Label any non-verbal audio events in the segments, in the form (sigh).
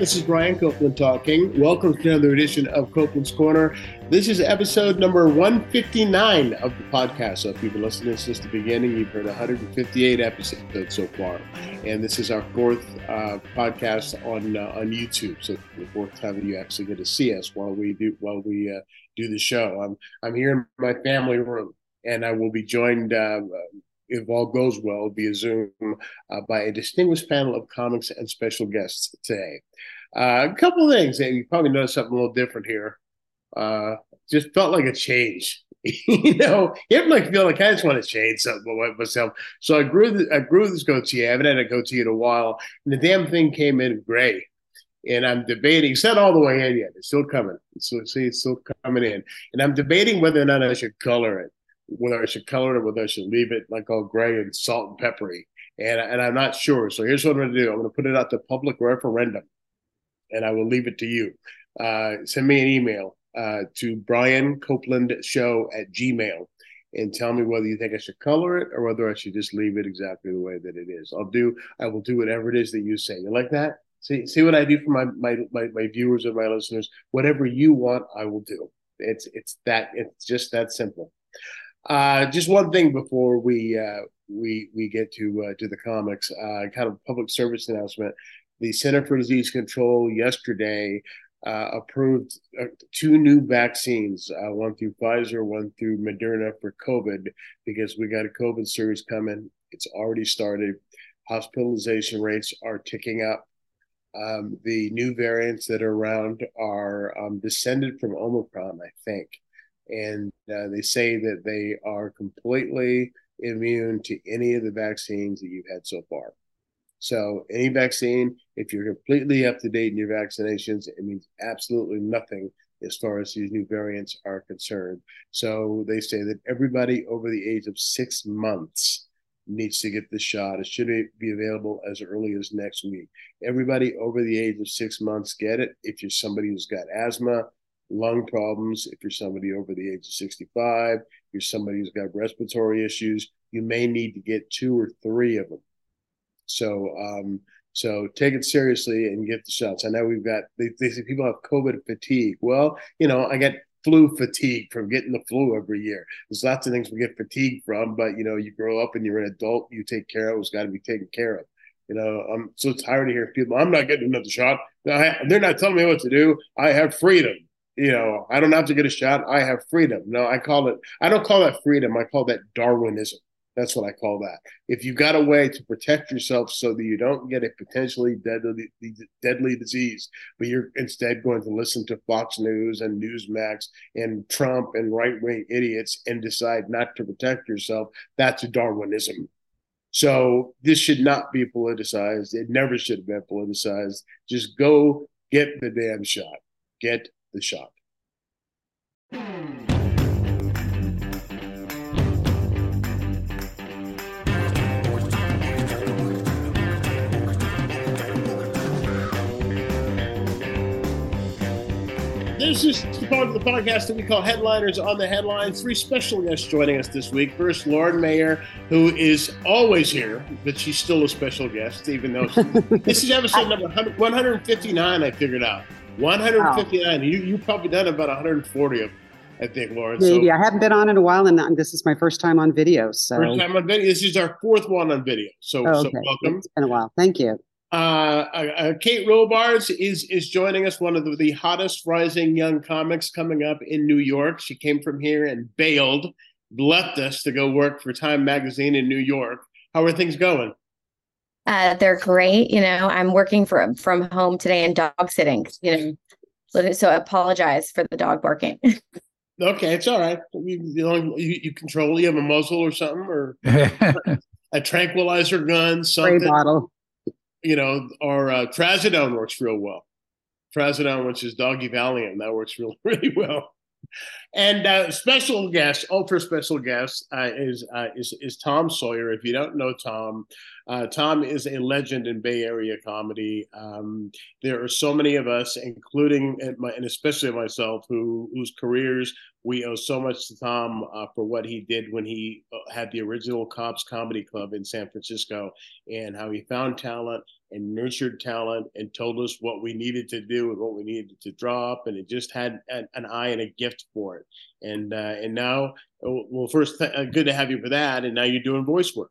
This is Brian Copeland talking. Welcome to another edition of Copeland's Corner. This is episode number 159 of the podcast. So if you've been listening since the beginning, you've heard 158 episodes so far, and this is our fourth uh, podcast on uh, on YouTube. So the fourth time that you actually get to see us while we do while we uh, do the show. I'm I'm here in my family room, and I will be joined uh, if all goes well, via Zoom uh, by a distinguished panel of comics and special guests today. Uh, a couple of things, and you probably noticed something a little different here. Uh, just felt like a change. (laughs) you know, ever like feel like I just want to change something about myself. So I grew the, I grew this goatee. I haven't had a goatee in a while, and the damn thing came in gray. And I'm debating. It's not all the way in yet. It's still coming. Still, see, it's still coming in. And I'm debating whether or not I should color it whether I should color it or whether I should leave it like all gray and salt and peppery. And, and I'm not sure. So here's what I'm going to do I'm going to put it out to public referendum and I will leave it to you. Uh, send me an email uh, to Brian Copeland Show at Gmail and tell me whether you think I should color it or whether I should just leave it exactly the way that it is. I'll do I will do whatever it is that you say. You like that? See see what I do for my my my, my viewers and my listeners. Whatever you want, I will do. It's it's that it's just that simple. Uh, just one thing before we uh, we we get to uh, to the comics, uh, kind of public service announcement. The Center for Disease Control yesterday uh, approved uh, two new vaccines, one through Pfizer, one through Moderna for COVID, because we got a COVID surge coming. It's already started. Hospitalization rates are ticking up. Um, the new variants that are around are um, descended from Omicron, I think and uh, they say that they are completely immune to any of the vaccines that you've had so far. So, any vaccine, if you're completely up to date in your vaccinations, it means absolutely nothing as far as these new variants are concerned. So, they say that everybody over the age of six months needs to get the shot. It should be available as early as next week. Everybody over the age of six months get it. If you're somebody who's got asthma, lung problems, if you're somebody over the age of 65, if you're somebody who's got respiratory issues, you may need to get two or three of them. So, um, so take it seriously and get the shots. I know we've got they, they say people have COVID fatigue. Well, you know, I get flu fatigue from getting the flu every year. There's lots of things we get fatigue from, but you know, you grow up and you're an adult, you take care of what's got to be taken care of. You know, I'm so tired of hearing people, I'm not getting another shot. They're not telling me what to do. I have freedom you know, I don't have to get a shot. I have freedom. No, I call it, I don't call that freedom. I call that Darwinism. That's what I call that. If you got a way to protect yourself so that you don't get a potentially deadly, deadly disease, but you're instead going to listen to Fox News and Newsmax and Trump and right wing idiots and decide not to protect yourself, that's Darwinism. So this should not be politicized. It never should have been politicized. Just go get the damn shot. Get the shop. This is the part of the podcast that we call Headliners on the Headlines. Three special guests joining us this week. First, Lauren Mayer, who is always here, but she's still a special guest, even though (laughs) this is episode number 159, I figured out. 159. Wow. You you probably done about 140 of I think, Lauren. Maybe so, I haven't been on in a while, and this is my first time on video. So first time on video. This is our fourth one on video. So, oh, okay. so welcome. It's been a while. Thank you. Uh, uh, uh, Kate Robards is is joining us, one of the, the hottest rising young comics coming up in New York. She came from here and bailed, left us to go work for Time Magazine in New York. How are things going? Uh, they're great. You know, I'm working from from home today and dog sitting. You know, so I apologize for the dog barking. (laughs) okay, it's all right. You, you, you control. You have a muzzle or something, or (laughs) a tranquilizer gun, something. Spray bottle. You know, or uh, trazodone works real well. Trazodone, which is doggy Valium, that works real (laughs) really well. And uh, special guest, ultra special guest, uh, is, uh, is is Tom Sawyer. If you don't know Tom, Uh, Tom is a legend in Bay Area comedy. Um, there are so many of us, including and, my, and especially myself, who whose careers we owe so much to Tom uh, for what he did when he uh, had the original Cobb's Comedy Club in San Francisco, and how he found talent and nurtured talent and told us what we needed to do and what we needed to drop, and it just had an, an eye and a gift for it. And uh, and now, oh, well, first, th- uh, good to have you for that, and now you're doing voice work.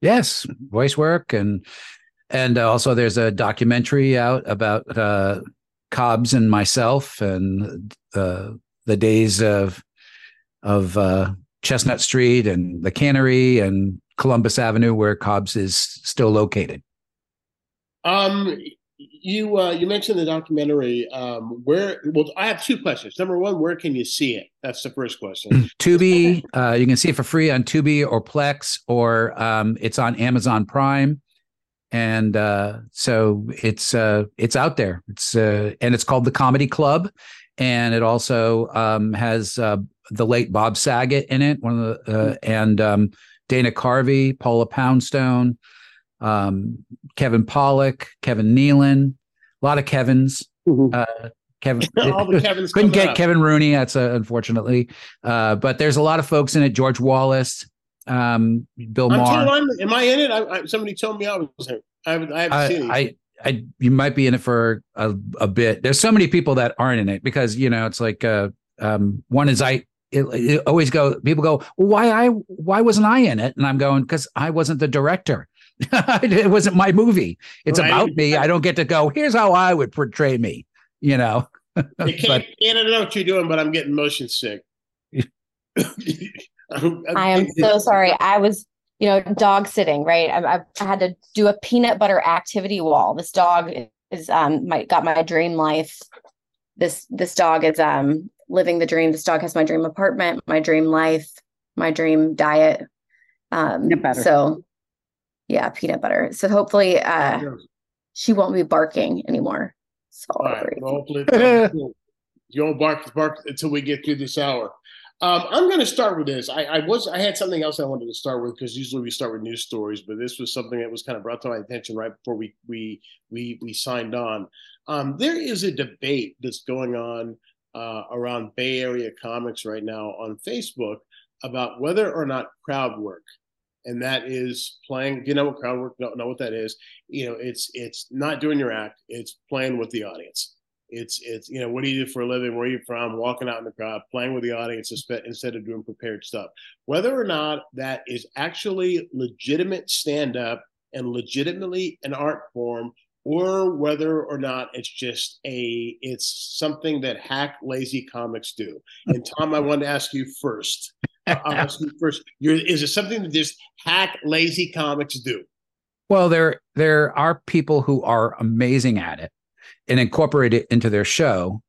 Yes, voice work and and also there's a documentary out about uh, Cobbs and myself and uh, the days of of uh, Chestnut Street and the Cannery and Columbus Avenue, where Cobbs is still located. Um, you uh, you mentioned the documentary. Um, where? Well, I have two questions. Number one, where can you see it? That's the first question. Tubi, uh, you can see it for free on Tubi or Plex, or um, it's on Amazon Prime, and uh, so it's uh, it's out there. It's uh, and it's called the Comedy Club, and it also um, has uh, the late Bob Saget in it, one of the uh, and um, Dana Carvey, Paula Poundstone, um, Kevin Pollak, Kevin Nealon, a lot of Kevins. Mm-hmm. Uh, Kevin (laughs) couldn't get up. Kevin Rooney. That's uh, unfortunately, uh, but there's a lot of folks in it. George Wallace, um, Bill Maher. am I in it? I, I, somebody told me I was. in. I haven't, I haven't seen it. I, I, I, you might be in it for a, a bit. There's so many people that aren't in it because you know it's like uh, um, one is I. It, it always go. People go, well, why I? Why wasn't I in it? And I'm going because I wasn't the director. (laughs) it wasn't my movie. It's Right. about me. I don't get to go. Here's how I would portray me. You know. (laughs) I but can't, can't know what you're doing, but I'm getting motion sick. (laughs) I am so sorry. I was, you know, dog sitting, right? I, I, I had to do a peanut butter activity wall. This dog is um my got my dream life. This this dog is um living the dream. This dog has my dream apartment, my dream life, my dream diet. Um Peanut butter. so yeah, peanut butter. So hopefully uh she won't be barking anymore. All right. Sorry. Well, hopefully, (laughs) you won't bark bark until we get through this hour. Um, I'm going to start with this. I, I was I had something else I wanted to start with because usually we start with news stories, but this was something that was kind of brought to my attention right before we we we we signed on. Um, there is a debate that's going on uh, around Bay Area comics right now on Facebook about whether or not crowd work and that is playing. You know what crowd work? Know, know what that is? You know, it's it's not doing your act. It's playing with the audience. It's it's you know what do you do for a living? Where are you from? Walking out in the crowd, playing with the audience instead of doing prepared stuff. Whether or not that is actually legitimate stand up and legitimately an art form, or whether or not it's just a it's something that hack lazy comics do. And Tom, I wanted to ask you first. I'll ask you first. You're, is it something that just hack lazy comics do? Well, there there are people who are amazing at it and incorporate it into their show.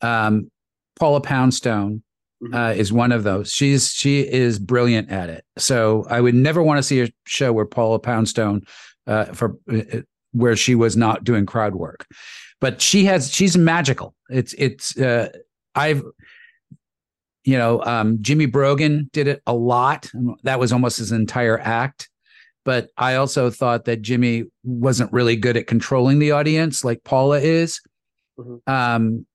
Um, Paula Poundstone Mhm. uh, is one of those. She's she is brilliant at it. So I would never want to see a show where Paula Poundstone uh, for uh, where she was not doing crowd work, but she has she's magical. It's it's uh, I've you know um, Jimmy Brogan did it a lot. That was almost his entire act but I also thought that Jimmy wasn't really good at controlling the audience like Paula is. Mhm. Um,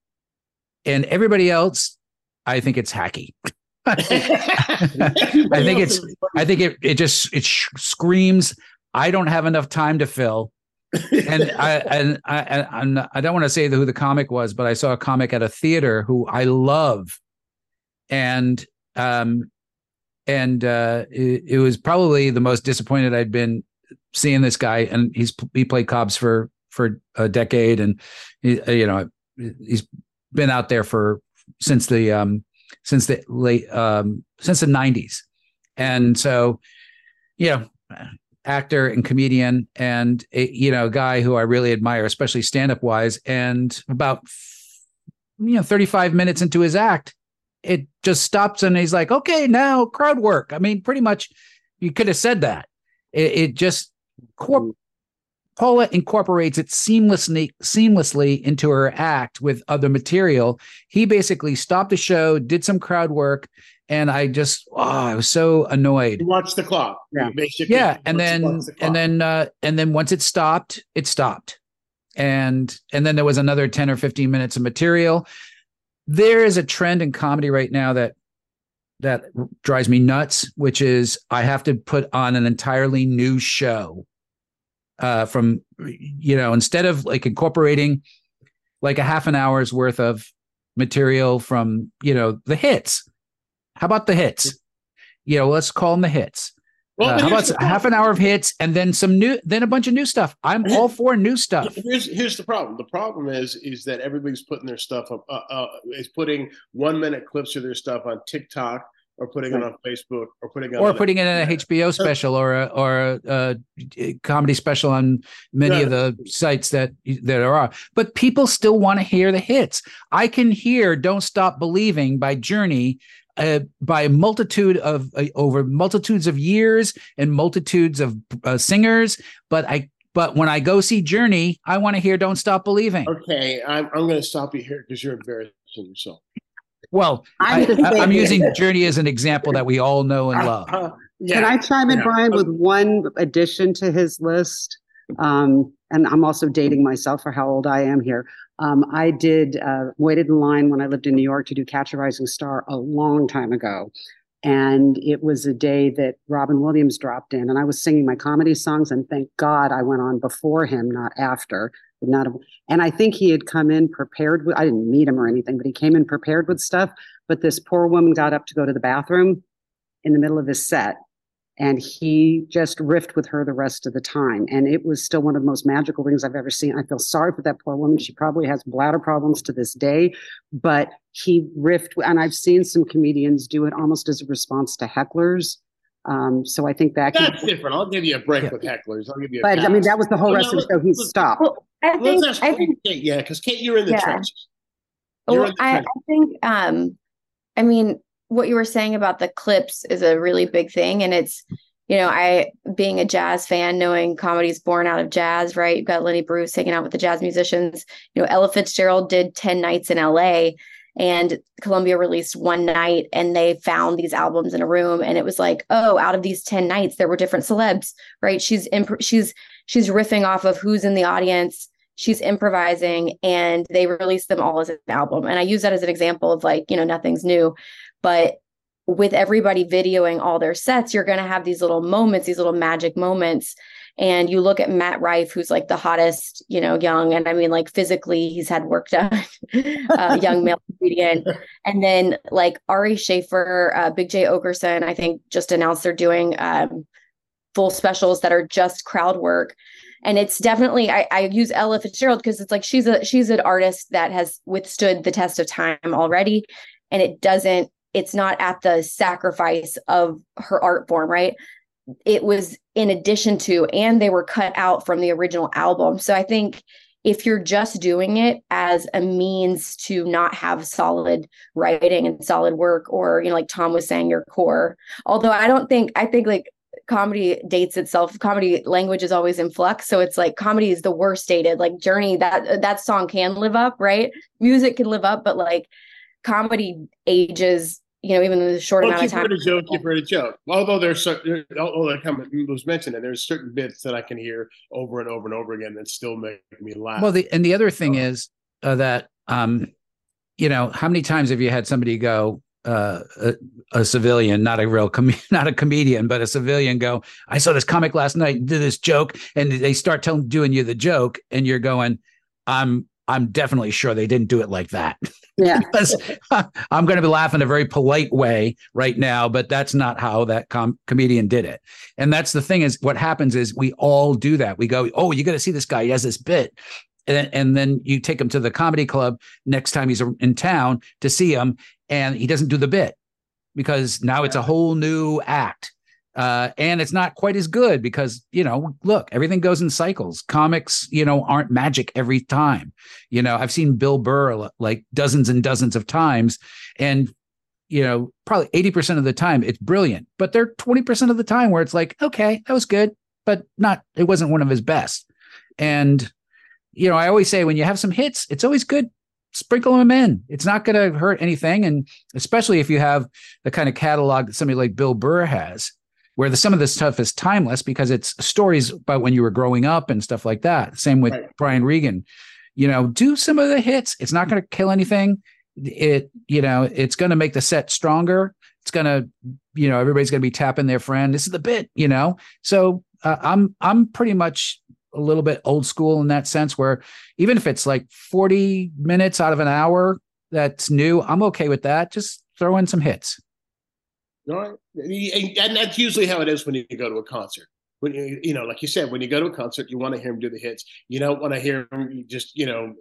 and everybody else, I think it's hacky. (laughs) I think it's I think it it just it sh- screams I don't have enough time to fill. And (laughs) I and I and I'm not- I don't want to say who the comic was, but I saw a comic at a theater who I love, and um, and uh, it, it was probably the most disappointed I'd been seeing this guy. And he's he played Cobbs for for a decade, and he, uh, you know he's been out there for since the um since the late um since the 90s and so you know actor and comedian and a, you know guy who i really admire especially stand up wise. And about you know 35 minutes into his act it just stops and he's like okay now crowd work i mean pretty much you could have said that it, it just corp- Paula incorporates it seamlessly seamlessly into her act with other material. He basically stopped the show, did some crowd work, and I just oh, I was so annoyed. You watch the clock. Yeah. Yeah, and then the and then uh, and then once it stopped, it stopped, and and then there was another ten or fifteen minutes of material. There is a trend in comedy right now that that drives me nuts, which is I have to put on an entirely new show. Uh, from you know, instead of like incorporating like a half an hour's worth of material from you know the hits. How about the hits? You know, let's call them the hits. Well, Uh, how about half an hour of hits and then some new, then a bunch of new stuff? I'm all for new stuff. Here's here's the problem. The problem is is that everybody's putting their stuff up. Uh, uh, is putting one minute clips of their stuff on TikTok or putting it on Facebook or putting it Or on putting it in a HBO special or a, or a, a comedy special on many of the sites that that there are. But people still want to hear the hits. I can hear "Don't Stop Believing" by Journey uh, by a multitude of uh, over multitudes of years and multitudes of uh, singers. But I but when I go see Journey, I want to hear "Don't Stop Believing." Okay, I'm I'm going to stop you here because you're embarrassing yourself. Well, I'm I, I, am same. using Journey as an example that we all know and love. Uh, yeah. Can I chime in, Yeah. Brian, with one addition to his list? Um, and I'm also dating myself for how old I am here. Um, I did uh, waited in line when I lived in New York to do Catch a Rising Star a long time ago. And it was a day that Robin Williams dropped in, and I was singing my comedy songs. And thank God I went on before him, not after. Not and I think he had come in prepared with. I didn't meet him or anything, but he came in prepared with stuff. But this poor woman got up to go to the bathroom in the middle of his set, and he just riffed with her the rest of the time. And it was still one of the most magical things I've ever seen. I feel sorry for that poor woman. She probably has bladder problems to this day, but he riffed, and I've seen some comedians do it almost as a response to hecklers. Um, so I think that. That's different. I'll give you a break Yeah. with hecklers. I'll give you. A but I mean, that was the whole Well, rest of the no, show. He stopped. Well, I Let's think ask I think Kate. Yeah, because Kate, you're in the Yeah. trenches. Well, I, I think um I mean what you were saying about the clips is a really big thing. And it's you know I being a jazz fan knowing comedy's born out of jazz right? You've got Lenny Bruce hanging out with the jazz musicians. You know Ella Fitzgerald did 10 nights in LA and Columbia released one night and they found these albums in a room. And it was like oh out of these 10 nights there were different celebs right? She's imp- she's she's riffing off of who's in the audience. She's improvising and they released them all as an album. And i use that as an example of like you know nothing's new but with everybody videoing all their sets you're going to have these little moments these little magic moments. And you look at matt rife who's like the hottest you know young and i mean like physically he's had work done (laughs) uh, young male comedian. And then like Ari Shaffir uh, Big Jay Oakerson i think just announced they're doing um, full specials that are just crowd work. And it's definitely I, I use Ella Fitzgerald because it's like she's a she's an artist that has withstood the test of time already, and it doesn't it's not at the sacrifice of her art form, right? It was in addition to, and they were cut out from the original album. So I think if you're just doing it as a means to not have solid writing and solid work, or you know, like Tom was saying, your core. Although I don't think I think like comedy dates itself comedy language is always in flux so it's like comedy is the worst dated like journey that that song can live up right music can live up but like comedy ages you know even in the short Well, amount of you've time heard a joke, you've heard a joke. Although there's certain, although that comment was mentioned, and there's certain bits that I can hear over and over and over again that still make me laugh. Well, the and the other thing Oh. is uh, that um, you know, how many times have you had somebody go, uh, a, a civilian, not a real, com- (laughs) not a comedian, but a civilian go, I saw this comic last night, and did this joke, and they start telling, doing you the joke, and you're going, I'm, I'm definitely sure they didn't do it like that. (laughs) Yeah. because (laughs) I'm going to be laughing a very polite way right now, but that's not how that com- comedian did it. And that's the thing is what happens is we all do that. We go, oh, you got to see this guy. He has this bit. And, and then you take him to the comedy club next time he's in town to see him, and he doesn't do the bit because now it's a whole new act. Uh, and it's not quite as good because you know, look, everything goes in cycles. Comics, you know, aren't magic every time. You know, I've seen Bill Burr like dozens and dozens of times, and you know, probably eighty percent of the time it's brilliant, but there are twenty percent of the time where it's like, okay, that was good, but not. It wasn't one of his best. And you know, I always say when you have some hits, it's always good sprinkle them in. It's not going to hurt anything. And especially if you have the kind of catalog that somebody like Bill Burr has, where the, some of this stuff is timeless because it's stories about when you were growing up and stuff like that. Same with right. Brian Regan. You know, do some of the hits. It's not going to kill anything. It, you know, it's going to make the set stronger. It's going to, you know, everybody's going to be tapping their friend. This is the bit, you know. So uh, I'm I'm pretty much a little bit old school in that sense where even if it's like 40 minutes out of an hour that's new, I'm okay with that. Just throw in some hits. No, and that's usually how it is when you go to a concert. When you, you know, like you said, when you go to a concert, you want to hear him do the hits. You don't want to hear him just, you know,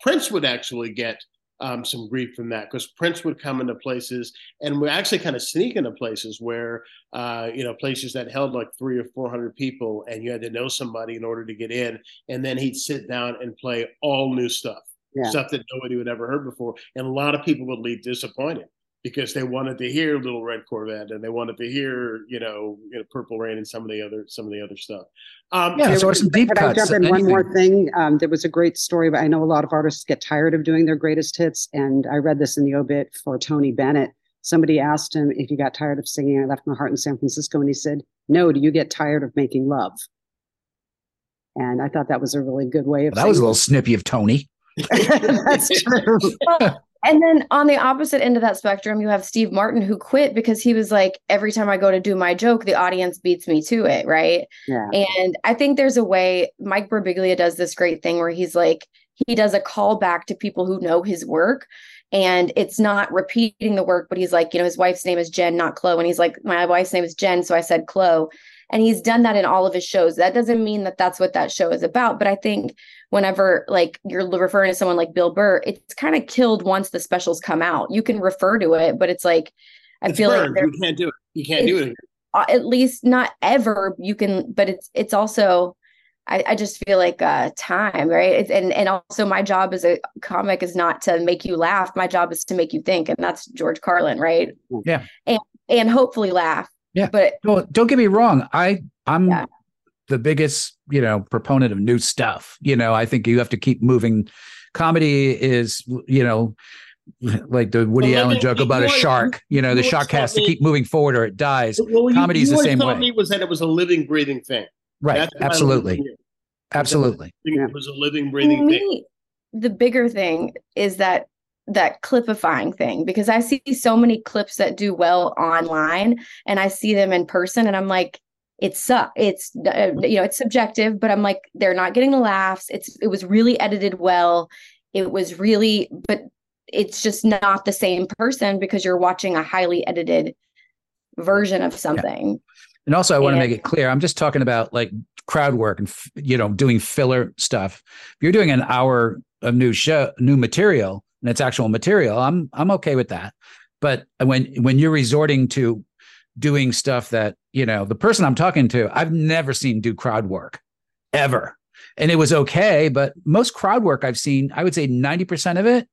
Prince would actually get um, some grief from that because Prince would come into places and we actually kind of sneak into places where, uh, you know, places that held like three or 400 people and you had to know somebody in order to get in. And then he'd sit down and play all new stuff, yeah. stuff that nobody would ever heard before. And a lot of people would leave disappointed because they wanted to hear Little Red Corvette and they wanted to hear, you know, you know Purple Rain and some of the other some of the other stuff. Um, yeah, so some deep cuts. I jump in one more thing? Um, there was a great story, but I know a lot of artists get tired of doing their greatest hits, and I read this in the obit for Tony Bennett. Somebody asked him if he got tired of singing "I Left My Heart in San Francisco," and he said, "No. Do you get tired of making love?" And I thought that was a really good way of. Well, that was a little snippy of Tony. (laughs) That's true. (laughs) And then on the opposite end of that spectrum, you have Steve Martin who quit because he was like, every time I go to do my joke, the audience beats me to it. Right. Yeah. And I think there's a way Mike Birbiglia does this great thing where he's like, he does a callback to people who know his work. And it's not repeating the work, but he's like, you know, his wife's name is Jen, not Chloe. And he's like, my wife's name is Jen. So I said Chloe and he's done that in all of his shows that doesn't mean that that's what that show is about but i think whenever like you're referring to someone like bill burr it's kind of killed once the specials come out you can refer to it but it's like i it's feel burned. like you can't do it you can't do it at least not ever you can but it's it's also I, I just feel like uh, time, right? It's, and and also my job as a comic is not to make you laugh. My job is to make you think, and that's George Carlin, right? Yeah. And and hopefully laugh. Yeah. But don't, don't get me wrong. I I'm yeah. the biggest, you know, proponent of new stuff. You know, I think you have to keep moving. Comedy is, you know, like the Woody well, Allen joke about a shark. You know, the shark has to keep moving forward or it dies. Well, Comedy is the same way. Me was that it was a living, breathing thing. Right. That's absolutely. Absolutely. It was a living, breathing me, thing. The bigger thing is that that clipifying thing because I see so many clips that do well online and I see them in person and I'm like it's suck it's uh, you know it's subjective but I'm like they're not getting the laughs. It's it was really edited well. It was really but it's just not the same person because you're watching a highly edited version of something. Yeah. and also I want to make it clear I'm just talking about like crowd work and you know doing filler stuff. If you're doing an hour of new show new material and it's actual material, I'm I'm okay with that. But when when you're resorting to doing stuff that you know the person I'm talking to, I've never seen do crowd work ever, and it was okay. But most crowd work I've seen, I would say ninety percent of it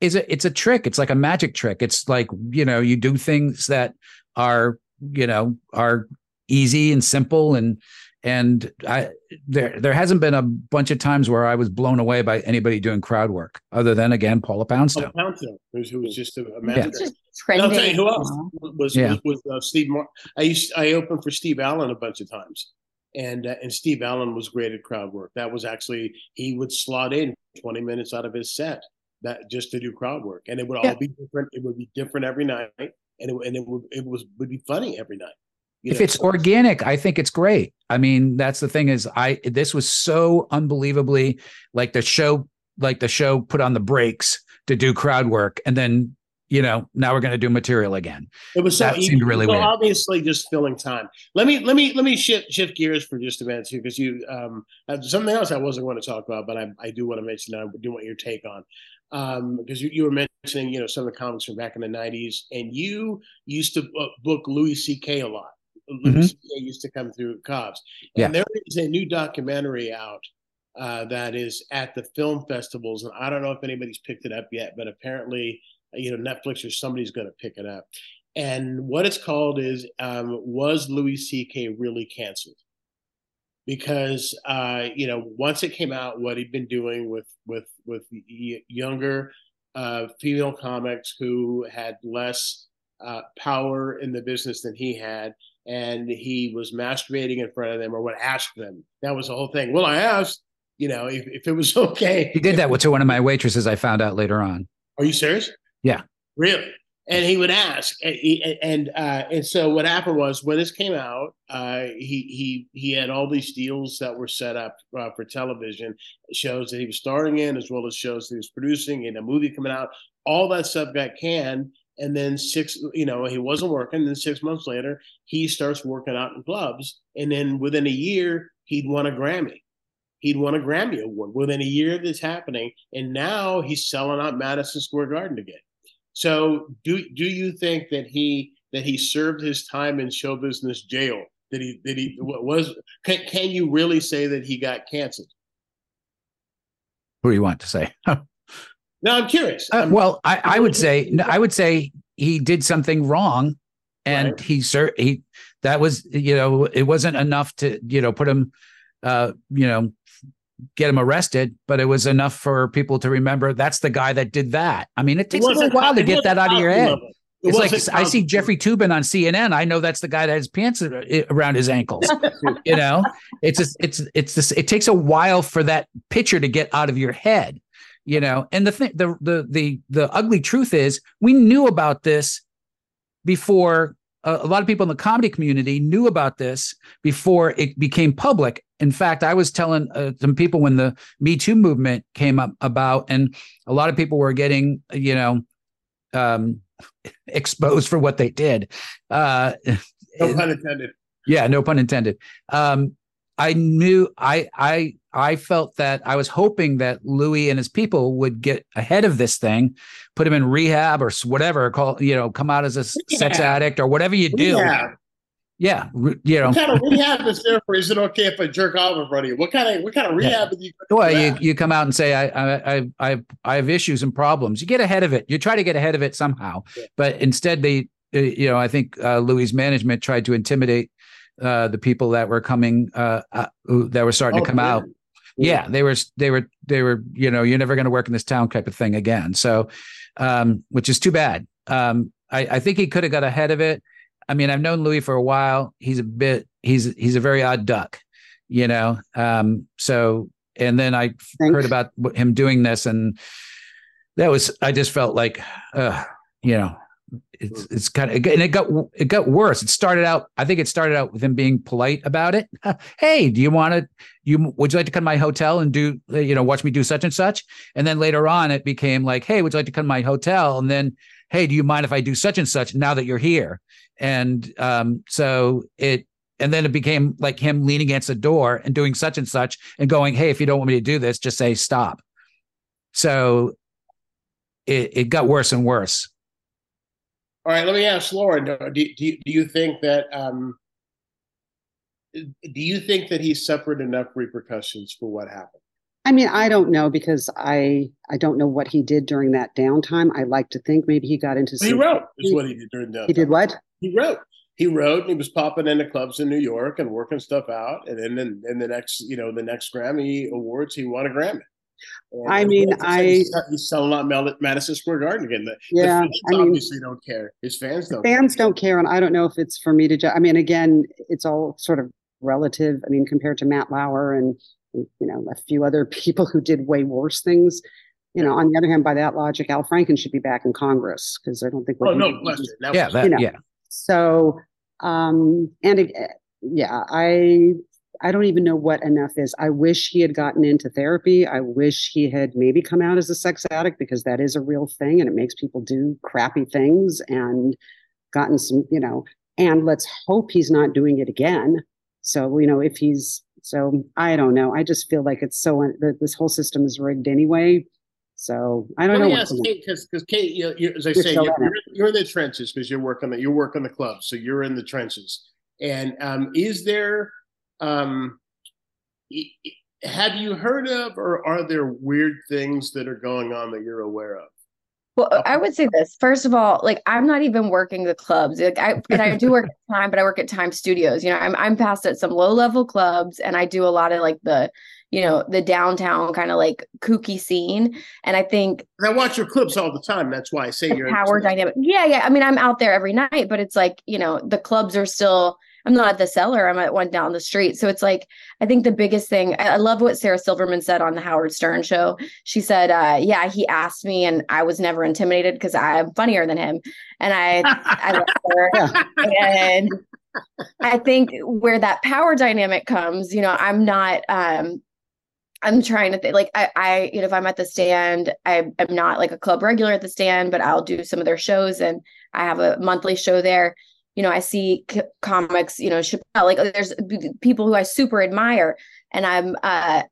is a it's a trick. It's like a magic trick. It's like you know you do things that are you know are easy and simple and and I there there hasn't been a bunch of times where I was blown away by anybody doing crowd work, other than again Paula Poundstone. Paula Poundstone, who was just a, a magic. Yeah. I'll tell you who else was yeah. was, was uh, Steve. Mar- I used I opened for Steve Allen a bunch of times, and uh, and Steve Allen was great at crowd work. That was actually he would slot in twenty minutes out of his set that just to do crowd work, and it would all be different. It would be different every night, and it, and it would it was would be funny every night if know, it's organic, I think it's great. I mean, that's the thing is I this was so unbelievably like the show like the show put on the brakes to do crowd work and then you know now we're going to do material again it was so that seemed really weird. obviously just filling time let me let me let me shift shift gears for just a minute too because you um something else i wasn't going to talk about but i, I do want to mention i do want your take on um because you, you were mentioning you know some of the comics from back in the 90s and you used to book louis ck a lot mm-hmm. used to come through Cobb's. And yeah. there is a new documentary out uh, that is at the film festivals, and I don't know if anybody's picked it up yet, but apparently, you know, Netflix or somebody's going to pick it up. And what it's called is um, "Was Louis C.K. really canceled?" because uh, you know once it came out what he'd been doing with with with younger uh, female comics who had less uh, power in the business than he had, and he was masturbating in front of them or would ask them. That was the whole thing. Well, I asked, you know, if, if it was (laughs) okay. He did that to one of my waitresses. I found out later on. Are you serious? Yeah. Really? and he would ask, and and, uh, and so what happened was when this came out, uh, he he he had all these deals that were set up uh, for television shows that he was starring in, as well as shows that he was producing, and a movie coming out. All that stuff got canned, and then six, you know, he wasn't working. and Then six months later, he starts working out in clubs, and then within a year, he'd won a Grammy. He'd won a Grammy award within a year of this happening, and now he's selling out Madison Square Garden again. So do do you think that he that he served his time in show business jail? That he that he was can, can you really say that he got canceled? What do you want to say? (laughs) no, I'm curious. Uh, well, I, I would say I would say he did something wrong, and right. he sir he that was you know it wasn't enough to you know put him uh you know get him arrested, but it was enough for people to remember that's the guy that did that. I mean, it takes it a little while to get that out of your head. It it's like I see Jeffrey Toobin on CNN. I know that's the guy that has pants around his ankles. you know, it's just, it's it's this. It takes a while for that picture to get out of your head. You know, and the thing, the the the the ugly truth is, we knew about this before a lot of people in the comedy community knew about this before it became public. In fact, I was telling uh, some people when the Me Too movement came up about, and a lot of people were getting, you know, um, (laughs) exposed for what they did. Uh, no pun intended. Yeah, no pun intended. Um, I knew I I I felt that I was hoping that Louis and his people would get ahead of this thing, put him in rehab or whatever, call you know, come out as a yeah. sex addict or whatever you do. Rehab. Yeah, you know. What kind of rehab is there for? Is it okay if I jerk off in front of you? What kind of what kind of rehab yeah. you? Well, you you come out and say I I I I I have issues and problems. You get ahead of it. You try to get ahead of it somehow, yeah. but instead they, uh, you know, I think uh, Louis' management tried to intimidate uh, the people that were coming uh, uh, that were starting oh, to come out. Yeah, they were they were they were you know you're never going to work in this town type of thing again. So, um, which is too bad. Um, I, I think he could have got ahead of it. I mean, I've known Louis for a while. He's a bit he's he's a very odd duck, you know. Um, so and then I Thanks. heard about him doing this, and that was I just felt like, uh, you know, it's it's kind of and it got it got worse. It started out. I think it started out with him being polite about it. (laughs) hey, do you want to? You would you like to come to my hotel and do you know watch me do such and such? And then later on, it became like, hey, would you like to come to my hotel? And then, hey, do you mind if I do such and such now that you're here? And um, so it and then it became like him leaning against the door and doing such and such and going, hey, if you don't want me to do this, just say stop. So it, it got worse and worse all right, let me ask Lauren. Do, do, do you think that um, do you think that he suffered enough repercussions for what happened? I mean, I don't know because I I don't know what he did during that downtime. I like to think maybe he got into. He wrote. Is what he did during downtime. He did what? He wrote. He wrote. And he was popping into clubs in New York and working stuff out. And then in, in the next, you know, the next Grammy Awards, he won a Grammy. And I mean, I he's selling out Madison Square Garden again. The, yeah, the I mean, obviously don't care. His fans don't. Fans care. don't care, and I don't know if it's for me to. Ju- I mean, again, it's all sort of relative. I mean, compared to Matt Lauer and you know a few other (laughs) people who did way worse things. You know, on the other hand, by that logic, Al Franken should be back in Congress because I don't think. Oh no, yeah, that, you know, yeah. So, um, and uh, yeah, I I don't even know what enough is. I wish he had gotten into therapy. I wish he had maybe come out as a sex addict because that is a real thing and it makes people do crappy things and gotten some, you know, and let's hope he's not doing it again. So, you know, if he's, so I don't know. I just feel like it's so, this whole system is rigged anyway. So I don't Let know. Ask Kate, because because Kate, you, you, as I you're say, you're, you're, you're, in the trenches because you're working the you're working the club, so you're in the trenches. And um, is there um, have you heard of, or are there weird things that are going on that you're aware of? Well, I would say this. First of all, like I'm not even working the clubs. Like I and I do work at (laughs) time, but I work at Time Studios. You know, I'm I'm past at some low level clubs and I do a lot of like the, you know, the downtown kind of like kooky scene. And I think I watch your clips all the time. That's why I say the you're power dynamic. Yeah, yeah. I mean, I'm out there every night, but it's like, you know, the clubs are still I'm not at the cellar. I'm at one down the street. So it's like, I think the biggest thing, I, I love what Sarah Silverman said on the Howard Stern show. She said, uh, yeah, he asked me and I was never intimidated because I'm funnier than him. And I, I love her. (laughs) And I think where that power dynamic comes, you know, I'm not, um, I'm trying to think like I, I, you know, if I'm at the stand, I am not like a club regular at the stand, but I'll do some of their shows and I have a monthly show there you know, I see c- comics, you know, Chappelle, like there's people who I super admire. And I'm, uh,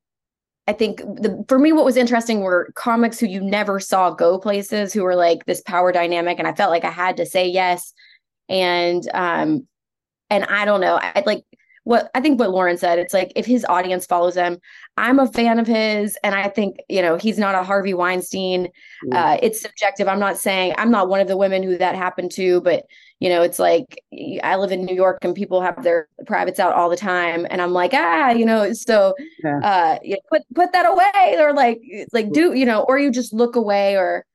I think the, for me, what was interesting were comics who you never saw go places who were like this power dynamic. And I felt like I had to say yes. And, um, and I don't know, I like what I think what Lauren said. It's like if his audience follows him, I'm a fan of his, and I think you know he's not a Harvey Weinstein. Mm. Uh, it's subjective. I'm not saying I'm not one of the women who that happened to, but you know, it's like I live in New York and people have their privates out all the time, and I'm like, ah, you know, so yeah. uh, you know, put put that away, or like like do you know, or you just look away, or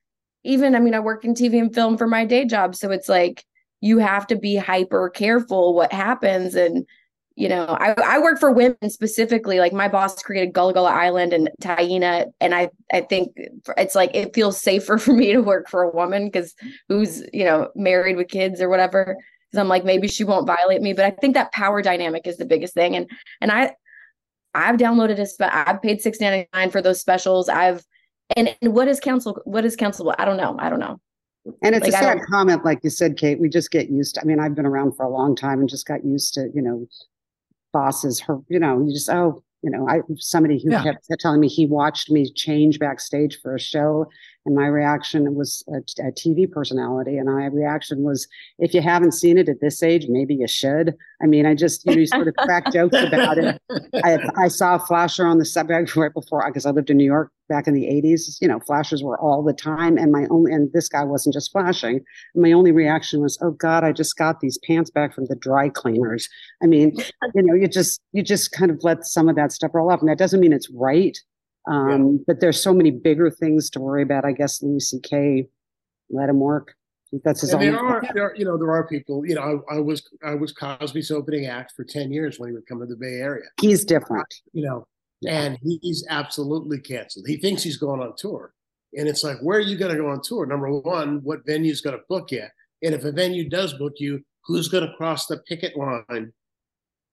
even I mean, I work in TV and film for my day job, so it's like you have to be hyper careful what happens and you know, I, I work for women specifically. Like my boss created Gullah Gullah Island and Taina, and I I think it's like it feels safer (laughs) for me to work for a woman because who's you know married with kids or whatever. Because I'm like maybe she won't violate me, but I think that power dynamic is the biggest thing. And and I I've downloaded a spe- I've paid six ninety nine for those specials. I've and, and what is council what is council? I don't know. I don't know. And it's like, a sad comment, like you said, Kate. We just get used to. I mean, I've been around for a long time and just got used to, you know, bosses her you know you just oh you know i somebody who yeah. kept telling me he watched me change backstage for a show and my reaction was a, a, tv personality and my reaction was if you haven't seen it at this age maybe you should. I mean i just you know sort of crack (laughs) jokes about it. I, I saw a flasher on the set (laughs) right before because i lived in new york back in the 80s you know flashes were all the time and my only and this guy wasn't just flashing. My only reaction was oh god i just got these pants back from the dry cleaners. I mean (laughs) you know you just you just kind of let some of that stuff roll off and that doesn't mean it's right um, yeah. but there's so many bigger things to worry about i guess louis ck let him work that's his and there are, there are, you know, there are people. You know, I, I, was I was Cosby's opening act for ten years when he would come to the Bay Area. He's different. You know, and he's absolutely canceled. He thinks he's going on tour. And it's like, where are you going to go on tour? Number one, what venue's going to book you? And if a venue does book you, who's going to cross the picket line?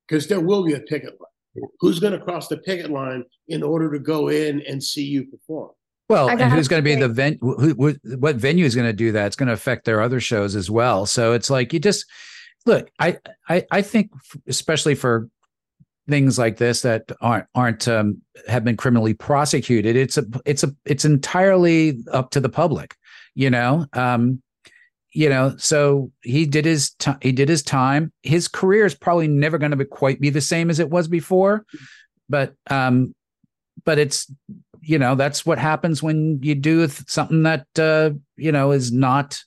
Because there will be a picket line. Yeah. Who's going to cross the picket line in order to go in and see you perform? Well, and who's going to be the venue? Who, who, what venue is going to do that? It's going to affect their other shows as well. So it's like you just look. I I, I think especially for things like this that aren't aren't um, have been criminally prosecuted. It's a it's a it's entirely up to the public, you know. Um, you know, so he did his t- he did his time. His career is probably never going to be quite be the same as it was before, but um, but it's you know that's what happens when you do something that uh, you know is not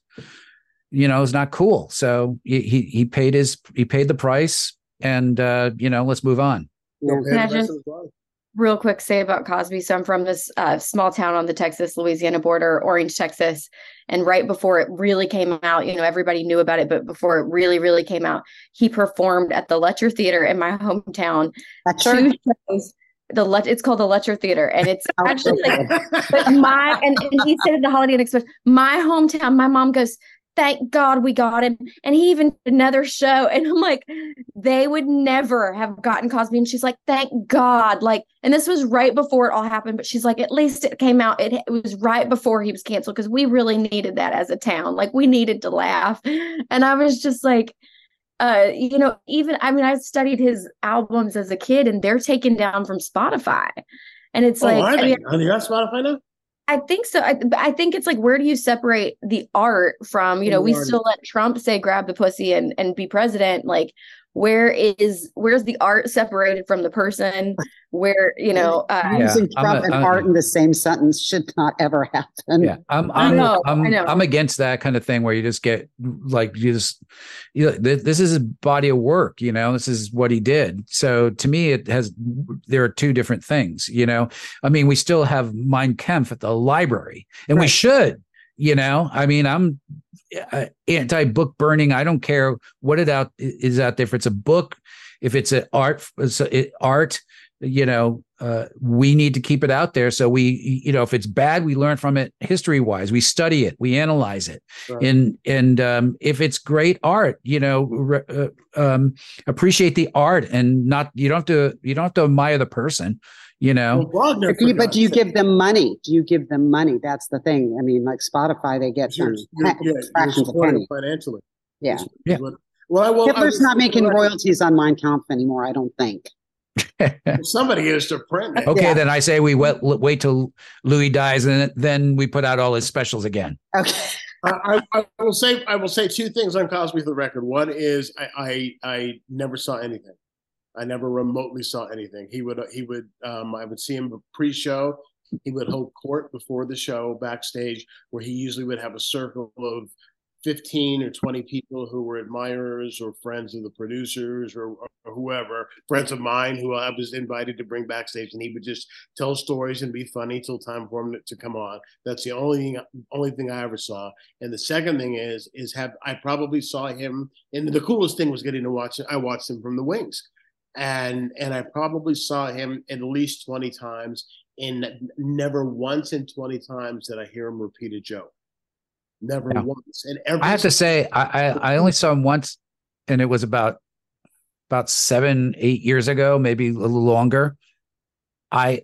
you know is not cool. So he he paid his he paid the price and uh, you know, let's move on. Can I just real quick say about Cosby? So I'm from this uh, small town on the Texas Louisiana border, Orange, Texas, and right before it really came out, you know, everybody knew about it, but before it really, really came out, he performed at the Lutcher Theater in my (laughs) hometown. Two shows the Le- it's called the Lutcher Theater, and it's (laughs) actually like but my and, and he said at the Holiday Inn Express, my hometown. My mom goes, thank God we got him. And he even did another show. And I'm like, they would never have gotten Cosby. And she's like, thank God. Like, and this was right before it all happened. But she's like, at least it came out. It, it was right before he was canceled because we really needed that as a town. Like, we needed to laugh. (laughs) And I was just like, uh, you know, even I mean, I studied his albums as a kid and they're taken down from Spotify. And it's oh, like, I mean, are you on Spotify now? I think so. I, I, think it's like where do you separate the art from, you know, we still let Trump say grab the pussy and, and be president. Like, where is where's the art separated from the person where you know uh, Yeah, Using I'm Trump a- and I'm- art in the same sentence should not ever happen. Yeah, I'm I I'm know, I'm, I know. I'm against that kind of thing where you just get like you just you know, th- this is a body of work, you know. This is what he did. So to me, it has there are two different things, you know. I mean, we still have Mein Kampf at the library, and we should, you know. I mean, I'm anti book burning. I don't care what it out is out there. If it's a book, if it's an art, it's a- art, you know, uh, we need to keep it out there. So we, you know, if it's bad, we learn from it history wise. We study it, we analyze it, Right. and and um, if it's great art, you know, re- uh, um, appreciate the art and not you don't have to you don't have to admire the person, you know. Well, Wagner, But do you, but do you God's give them money? Do you give them money? That's the thing. I mean, like Spotify, they get you're, some you're, yeah, fractions of penny. financially. Yeah. Is- is Yeah. what- Well, I will. I Hitler's will- not making well, royalties on Mein Kampf anymore, I don't think. (laughs) Somebody is to print it. Okay, Yeah. then I say we wait, wait till Louis dies, and then we put out all his specials again. Okay. I, I, I will say I will say two things on Cosby for the record. One is I, I I never saw anything. I never remotely saw anything. He would he would um, I would see him pre-show. He would hold court before the show backstage, where he usually would have a circle of fifteen or twenty people who were admirers or friends of the producers or, or whoever, friends of mine who I was invited to bring backstage, and he would just tell stories and be funny till time for him to come on. That's the only thing, only thing I ever saw. And the second thing is, is have I probably saw him, and the coolest thing was getting to watch. Him. I watched him from the wings, and and I probably saw him at least twenty times. And never once in twenty times did I hear him repeat a joke. Never Yeah. once. And every I have to say, I, I I only saw him once, and it was about about seven, eight years ago, maybe a little longer. I,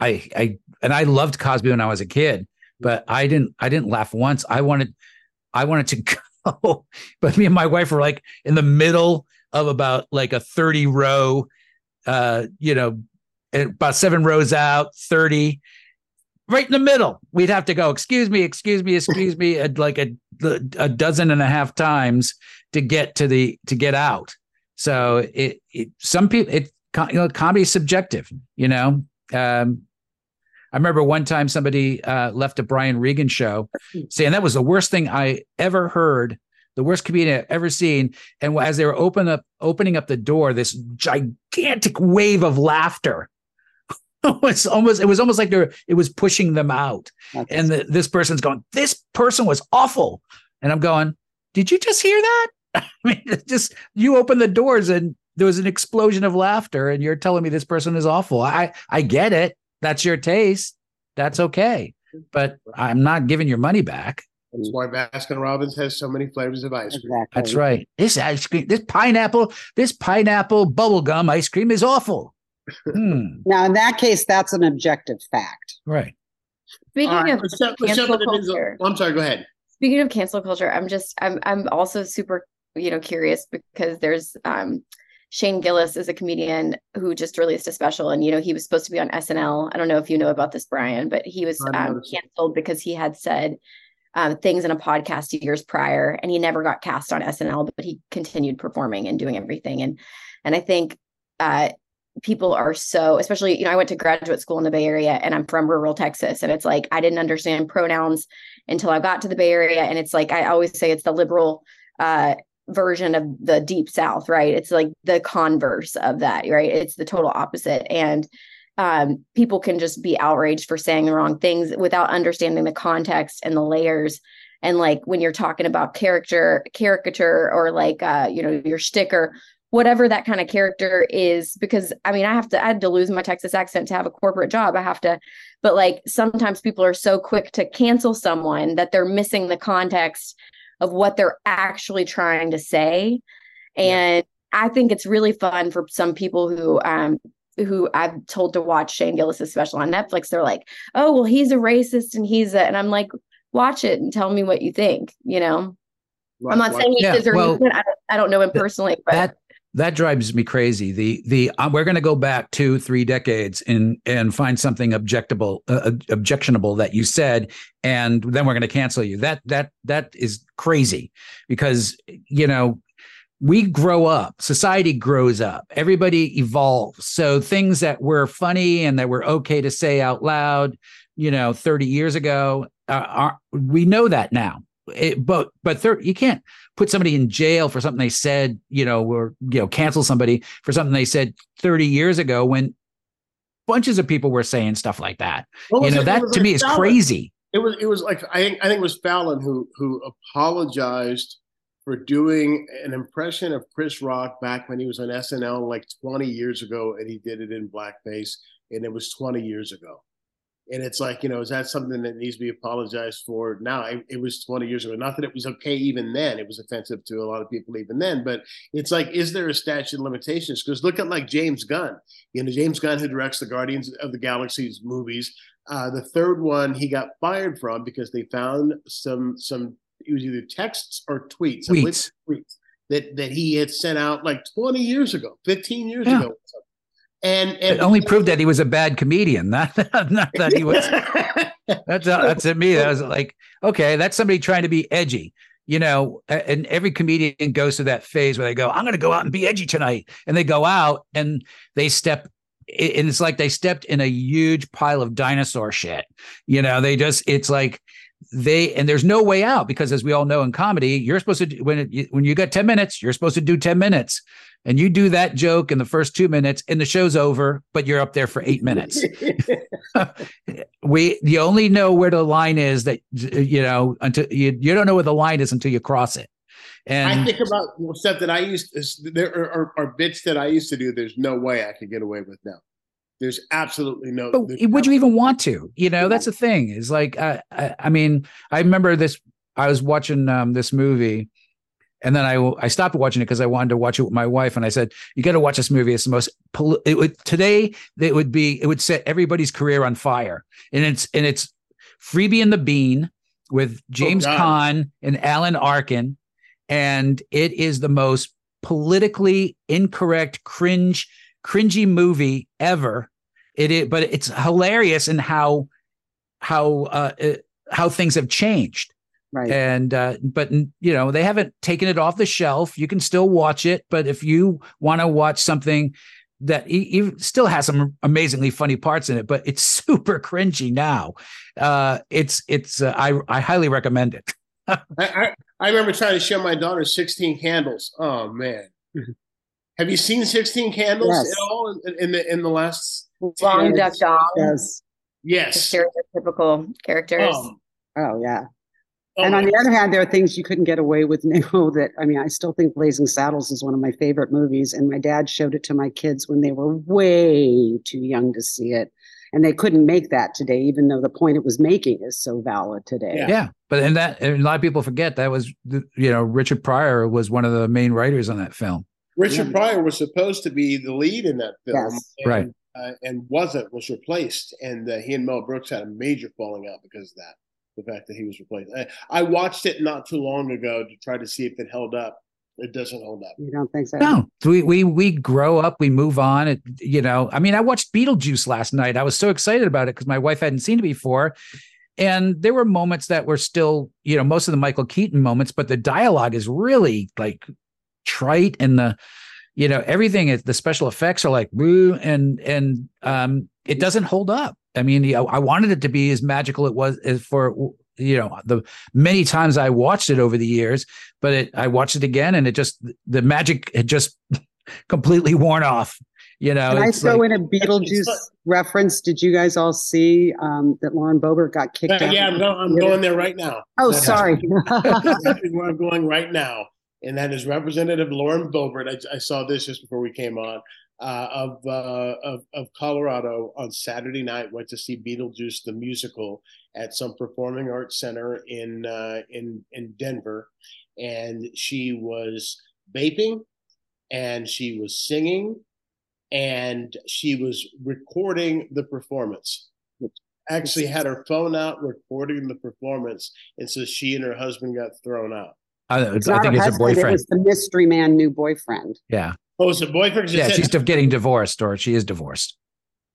I, I, and I loved Cosby when I was a kid, but I didn't, I didn't laugh once. I wanted, I wanted to (laughs) go, but me and my wife were like in the middle of about like a thirty row, uh, you know, about seven rows out, thirty right in the middle. We'd have to go, excuse me, excuse me, excuse me, at like a, a dozen and a half times to get to the to get out. So it, it some people it you know comedy is subjective, you know. Um, I remember one time somebody uh, left a Brian Regan show (laughs) saying that was the worst thing I ever heard, the worst comedian I've ever seen. And as they were open up opening up the door, this gigantic wave of laughter it (laughs) was almost it was almost like they're it was pushing them out. And the, this person's going this person was awful. And i'm going did you just hear that? (laughs) I mean just you open the doors and there was an explosion of laughter and you're telling me this person is awful. I i get it. That's your taste. That's okay. But i'm not giving your money back That's why Baskin Robbins has so many flavors of ice cream. exactly. that's right this ice cream this pineapple this pineapple bubble gum ice cream is awful hmm, (laughs) Now, in that case, that's an objective fact. right speaking All right, of let's jump- let's cancel jump into these- culture. I'm sorry. Go ahead. speaking of cancel culture i'm just i'm i'm also super you know curious because there's um shane gillis is a comedian who just released a special and you know he was supposed to be on snl i don't know if you know about this brian but he was um, canceled because he had said um, things in a podcast years prior and he never got cast on snl but he continued performing and doing everything and and i think uh people are so especially you know i went to graduate school in the bay area and i'm from rural texas and it's like i didn't understand pronouns until I got to the Bay Area. And it's like I always say it's the liberal uh version of the deep south, right? It's like the converse of that, right? It's the total opposite. And um people can just be outraged for saying the wrong things without understanding the context and the layers. And like when you're talking about character, caricature, or like uh, you know, your sticker, whatever that kind of character is, because I mean, I have to I had to lose my Texas accent to have a corporate job. I have to but like sometimes people are so quick to cancel someone that they're missing the context of what they're actually trying to say and i think it's really fun for some people who um who i've told to watch shane gillis's special on netflix they're like oh well he's a racist and he's a and i'm like watch it and tell me what you think you know i'm not saying he Yeah, is or well, he. I, don't, I don't know him personally but that that drives me crazy. The the uh, we're going to go back two three decades and and find something objectable uh, objectionable that you said, and then we're going to cancel you. That that that is crazy because you know we grow up, society grows up, everybody evolves. So things that were funny and that were okay to say out loud, you know, 30 years ago, uh, are, we know that now. It, but but thir- you can't put somebody in jail for something they said, you know, or you know, cancel somebody for something they said 30 years ago when bunches of people were saying stuff like that. You know, it? that to me is crazy. It was it was like I think I think it was Fallon who who apologized for doing an impression of Chris Rock back when he was on SNL like 20 years ago, and he did it in blackface, and it was 20 years ago. And it's like, you know, is that something that needs to be apologized for now? It, it, was 20 years ago. Not that it was okay even then. It was offensive to a lot of people even then. But it's like, is there a statute of limitations? Because look at like James Gunn. You know, James Gunn, who directs the Guardians of the Galaxy's movies. Uh, the third one he got fired from because they found some some it was either texts or tweets, tweets, tweets that that he had sent out like 20 years ago, 15 years yeah. ago. And, and it only proved that he was a bad comedian, (laughs) not not that he was. (laughs) that's uh, that's at me. That was like, okay, that's somebody trying to be edgy, you know. And every comedian goes through that phase where they go, "I'm going to go out and be edgy tonight," and they go out and they step. And it's like they stepped in a huge pile of dinosaur shit. You know, they just, it's like they and there's no way out because as we all know in comedy you're supposed to do, when it, when you got 10 minutes you're supposed to do 10 minutes. And you do that joke in the first 2 minutes and the show's over but you're up there for 8 minutes. (laughs) (laughs) We you only know where the line is that you know until you you don't know where the line is until you cross it. And I think about stuff that I used there are, are, are bits that I used to do there's no way I could get away with now there's absolutely no. But would you even want to? You know, that's the thing. Is like, I, I, I mean, I remember this. I was watching um, this movie, and then I I stopped watching it because I wanted to watch it with my wife, and I said, "You got to watch this movie. It's the most. It would today. It would be. It would set everybody's career on fire. And it's and it's Freebie and the Bean with James oh, Caan and Alan Arkin, and it is the most politically incorrect, cringe, cringy movie ever it is, but it's hilarious in how how uh, uh, how things have changed. Right. And uh, but you know they haven't taken it off the shelf. You can still watch it, but if you want to watch something that he, still has some amazingly funny parts in it, but it's (laughs) super cringy now. Uh, it's it's uh, I I highly recommend it. (laughs) I, I, I remember trying to show my daughter 16 Candles. Oh man, (laughs) have you seen 16 Candles yes. at all in, in the in the last Long Duck Dong. Yes. Yes. Stereotypical characters. Oh, oh yeah. Oh, and on the other hand, there are things you couldn't get away with (laughs) now that I mean, I still think Blazing Saddles is one of my favorite movies. And my dad showed it to my kids when they were way too young to see it. And they couldn't make that today, even though the point it was making is so valid today. Yeah. yeah. But and that and a lot of people forget that was you know, Richard Pryor was one of the main writers on that film. Richard yeah. Pryor was supposed to be the lead in that film. Yes. Right uh, and wasn't was replaced, and uh, he and Mel Brooks had a major falling out because of that. The fact that he was replaced. I, I, watched it not too long ago to try to see if it held up. It doesn't hold up. You don't think so? No, we we we grow up, we move on. It, you know, I mean, I watched Beetlejuice last night. I was so excited about it because my wife hadn't seen it before. And there were moments that were still, you know, most of the Michael Keaton moments, but the dialogue is really like trite and the you know everything is the special effects are like Boo, and and um it doesn't hold up. I mean you know, i wanted it to be as magical it was as for you know the many times i watched it over the years but it, i watched it again and it just the magic had just (laughs) completely worn off you know Can i throw like, in a beetlejuice reference? Did you guys all see um, that lauren boebert got kicked uh, out yeah i'm, going, I'm going there right now. Oh sorry. (laughs) where i'm going right now and that is Representative Lauren Boebert. I, I saw this just before we came on uh, of, uh, of, of Colorado on Saturday night. Went to see Beetlejuice the musical at some performing arts center in uh, in in Denver, and she was vaping, and she was singing, and she was recording the performance actually had her phone out recording the performance and so she and her husband got thrown out I, I think it's a boyfriend. It was the mystery man new boyfriend. Yeah. Oh, it's a boyfriend. Yeah, she's getting divorced, or she is divorced.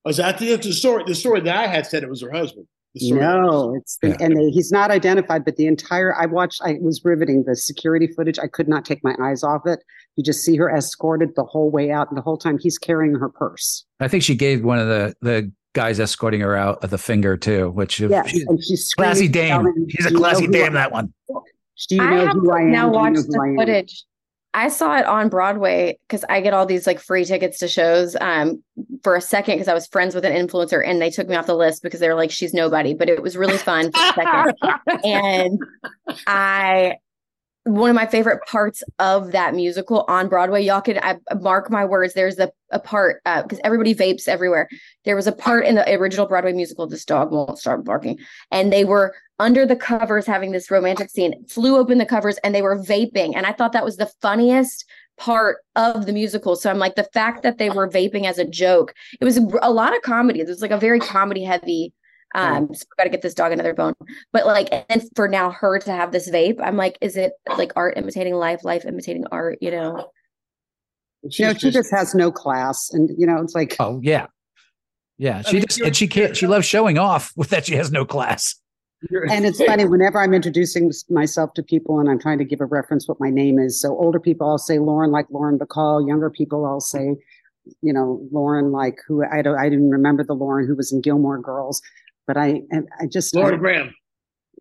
Was oh, that the, the story? The story that I had said it was her husband. No, it's the, yeah. and they, he's not identified, but the entire I watched, I was riveting the security footage. I could not take my eyes off it. You just see her escorted the whole way out, and the whole time he's carrying her purse. I think she gave one of the the guys escorting her out of the finger too, which yes, she's, and she's classy dame. She's a classy dame. That one. Do you know I have who I am? now watched the footage. I saw it on Broadway because I get all these like free tickets to shows um, for a second because I was friends with an influencer and they took me off the list because they were like, she's nobody. But it was really fun for a second. (laughs) and I one of my favorite parts of that musical on Broadway. Y'all could I, mark my words. There's a, a part because uh, everybody vapes everywhere. There was a part in the original Broadway musical, This Dog Won't Start Barking, and they were under the covers having this romantic scene. Flew open the covers and they were vaping, and I thought that was the funniest part of the musical. So I'm like the fact that they were vaping as a joke. It was a lot of comedy. It was like a very comedy heavy um, so we got to get this dog another bone. But like, and for now her to have this vape, I'm like, is it like art imitating life, life imitating art? You know? She's you know, she just, just has no class, and you know, it's like, oh yeah, yeah. She I mean, just and she can't. She loves showing off (laughs) with that she has no class. And it's funny whenever I'm introducing myself to people and I'm trying to give a reference what my name is. So older people, I'll say Lauren, like Lauren Bacall. Younger people, I'll say, you know, Lauren, like who I don't, I didn't remember the Lauren who was in Gilmore Girls but I I just Lauren I, Graham.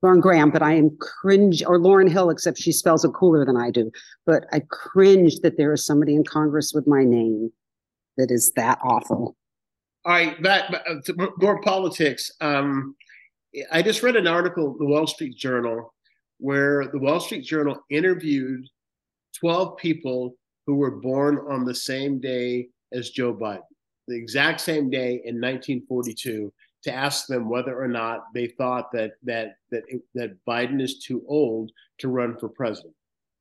Lauren Graham, but I am cringe or Lauryn Hill, except she spells it cooler than I do. But I cringe that there is somebody in Congress with my name that is that awful. All right, uh, to more politics. Um, I just read an article in the Wall Street Journal where the Wall Street Journal interviewed 12 people who were born on the same day as Joe Biden, the exact same day in 1942 to ask them whether or not they thought that that that that Biden is too old to run for president.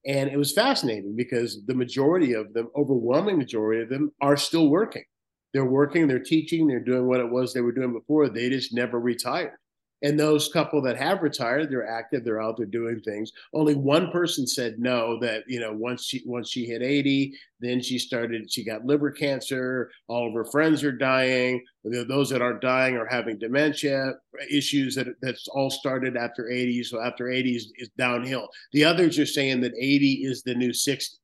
And it was fascinating because the majority of them, overwhelming majority of them, are still working. They're working, they're teaching, they're doing what it was they were doing before. They just never retired. And those couple that have retired, they're active, they're out there doing things. Only one person said no. That you know, once she once she hit eighty, then she started. She got liver cancer. All of her friends are dying. Those that aren't dying are having dementia issues. That that's all started after eighty. So after eighty is, is downhill. The others are saying that eighty is the new sixty.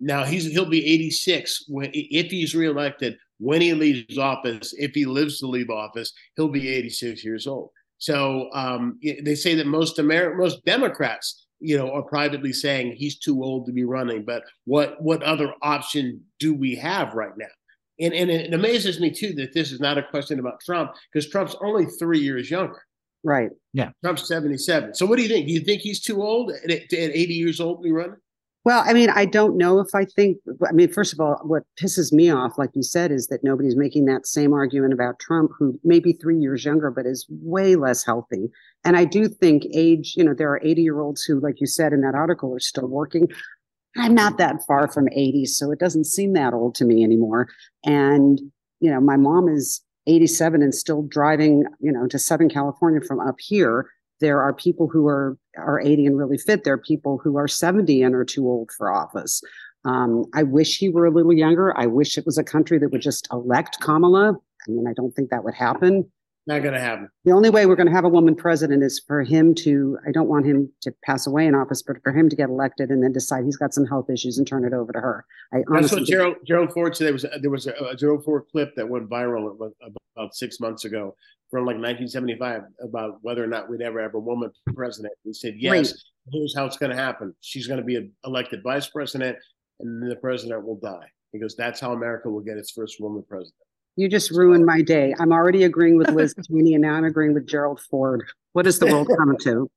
Now he's he'll be eighty six when if he's reelected. When he leaves office, if he lives to leave office, he'll be eighty six years old. So um, they say that most Amer- most Democrats, you know, are privately saying he's too old to be running. But what what other option do we have right now? And and it amazes me too that this is not a question about Trump because Trump's only three years younger. Right. Yeah. Trump's seventy seven. So what do you think? Do you think he's too old at, at eighty years old to be running? Well, I mean, I don't know if I think, I mean, first of all, what pisses me off, like you said, is that nobody's making that same argument about Trump, who may be three years younger, but is way less healthy. And I do think age, you know, there are 80 year olds who, like you said in that article, are still working. I'm not that far from 80, so it doesn't seem that old to me anymore. And, you know, my mom is 87 and still driving, you know, to Southern California from up here there are people who are are 80 and really fit. There are people who are 70 and are too old for office. Um, I wish he were a little younger. I wish it was a country that would just elect Kamala. I mean, I don't think that would happen. Not going to happen. The only way we're going to have a woman president is for him to, I don't want him to pass away in office, but for him to get elected and then decide he's got some health issues and turn it over to her. I That's what Gerald, Gerald Ford said. There was, there was a, a Gerald Ford clip that went viral about six months ago from like 1975 about whether or not we'd ever have a woman president. He said, yes, right. here's how it's going to happen. She's going to be elected vice president and then the president will die. He goes, that's how America will get its first woman president. You just ruined my day. I'm already agreeing with Liz Cheney, and now I'm agreeing with Gerald Ford. What is the world coming to?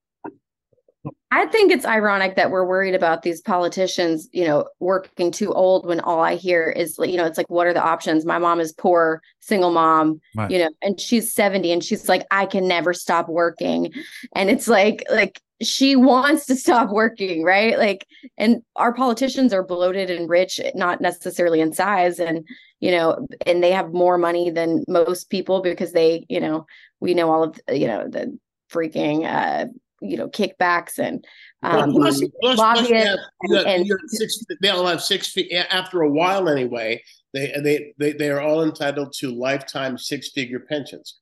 I think it's ironic that we're worried about these politicians, you know, working too old when all I hear is, you know, it's like, what are the options? My mom is poor, single mom, right. you know, and she's 70 and she's like, I can never stop working. And it's like, like, she wants to stop working, right? Like, and our politicians are bloated and rich, not necessarily in size. And, you know, and they have more money than most people because they, you know, we know all of, you know, the freaking, uh, you know kickbacks and um, plus, plus, plus have, and, and six, they'll have six feet after a while anyway. They they they they are all entitled to lifetime six figure pensions.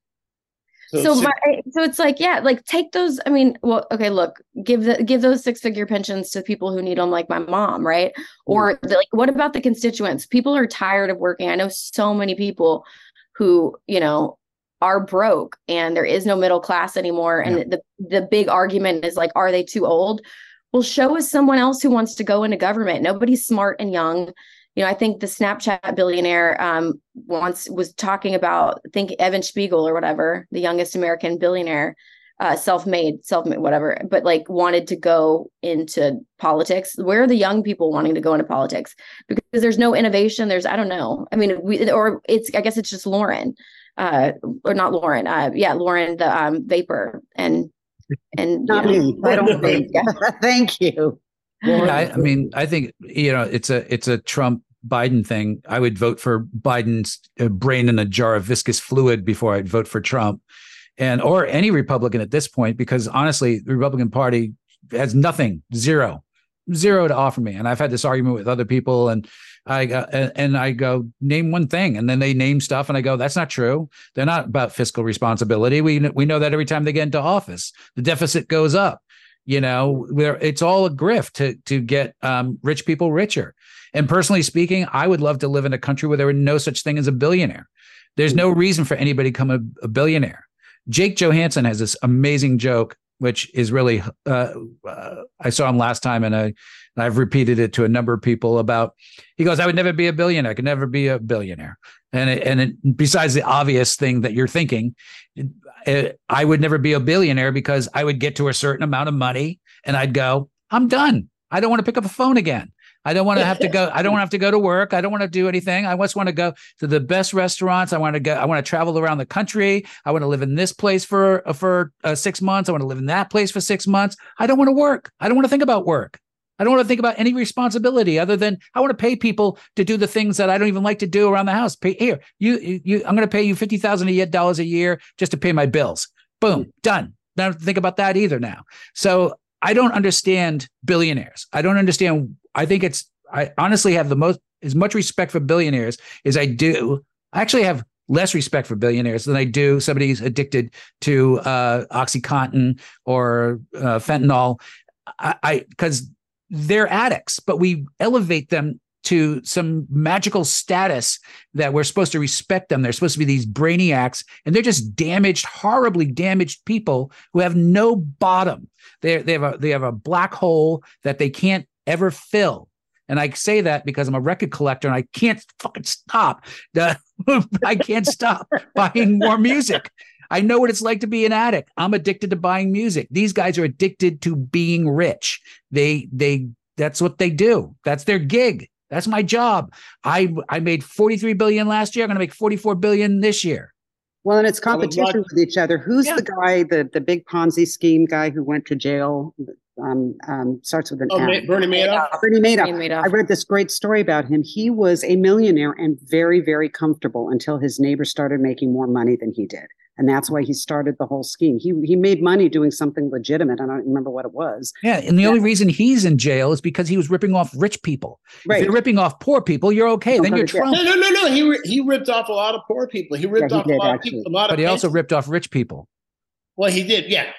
So, so, my, so it's like, yeah, like take those. I mean, well, okay, look, give the give those six figure pensions to people who need them, like my mom, right? Or the, like, what about the constituents? People are tired of working. I know so many people who, you know, are broke and there is no middle class anymore. And yeah. the the big argument is like, are they too old? Well, show us someone else who wants to go into government. Nobody's smart and young you know, I think the Snapchat billionaire um, once was talking about, I think Evan Spiegel or whatever, the youngest American billionaire, uh, self-made, self-made, whatever, but like wanted to go into politics. Where are the young people wanting to go into politics? Because there's no innovation. There's, I don't know. I mean, we, or it's, I guess it's just Lauren, uh, or not Lauren. Uh, yeah, Lauren, the um, vapor and, and not me. I don't think. (laughs) Thank you. Well, I, I, mean, I think you know it's a it's a Trump Biden thing, I would vote for Biden's uh, brain in a jar of viscous fluid before I'd vote for Trump, and or any Republican at this point, because honestly, the Republican Party has nothing, zero, zero to offer me. And I've had this argument with other people, and I uh, and I go name one thing, and then they name stuff, and I go that's not true. They're not about fiscal responsibility. We we know that every time they get into office, the deficit goes up. You know, where it's all a grift to to get um, rich people richer. And personally speaking, I would love to live in a country where there were no such thing as a billionaire. There's no reason for anybody to become a, a billionaire. Jake Johannsen has this amazing joke, which is really uh, uh, I saw him last time, and I I've repeated it to a number of people about. He goes, "I would never be a billionaire. I could never be a billionaire." And it, and it, besides the obvious thing that you're thinking, uh, I would never be a billionaire because I would get to a certain amount of money and I'd go, I'm done. I don't want to pick up a phone again. I don't want to have to go. I don't want to (laughs) have to go to work. I don't want to do anything. I just want to go to the best restaurants. I want to go. I want to travel around the country. I want to live in this place for for uh, six months. I want to live in that place for six months. I don't want to work. I don't want to think about work. I don't want to think about any responsibility other than I want to pay people to do the things that I don't even like to do around the house. Pay here, you, you, I'm going to pay you fifty thousand dollars a year just to pay my bills. Boom, done. Don't think about that either now. So I don't understand billionaires. I don't understand. I think it's. I honestly have the most as much respect for billionaires as I do. I actually have less respect for billionaires than I do somebody who's addicted to uh, OxyContin or uh, fentanyl. I because they're addicts, but we elevate them to some magical status that we're supposed to respect them. They're supposed to be these brainiacs, and they're just damaged, horribly damaged people who have no bottom. They they have a they have a black hole that they can't ever fill. And I say that because I'm a record collector and I can't fucking stop. (laughs) I can't stop (laughs) buying more music. I know what it's like to be an addict. I'm addicted to buying music. These guys are addicted to being rich. They they that's what they do. That's their gig. That's my job. I I made 43 billion last year. I'm going to make 44 billion this year. Well, and it's competition with each other. Who's yeah. the guy, the the big Ponzi scheme guy who went to jail? Um, um, starts with an oh, M. Bernie Madoff. Bernie Madoff. Madoff. I read this great story about him. He was a millionaire and very, very comfortable until his neighbor started making more money than he did and that's why he started the whole scheme. He he made money doing something legitimate. I don't remember what it was. Yeah, and the yeah. only reason he's in jail is because he was ripping off rich people. Right. If you're ripping off poor people, you're okay. Then you're Trump. No, no, no, no. He he ripped off a lot of poor people. He ripped yeah, he off did, a lot actually. of people. A lot but he also ripped off rich people. Well, he did. Yeah.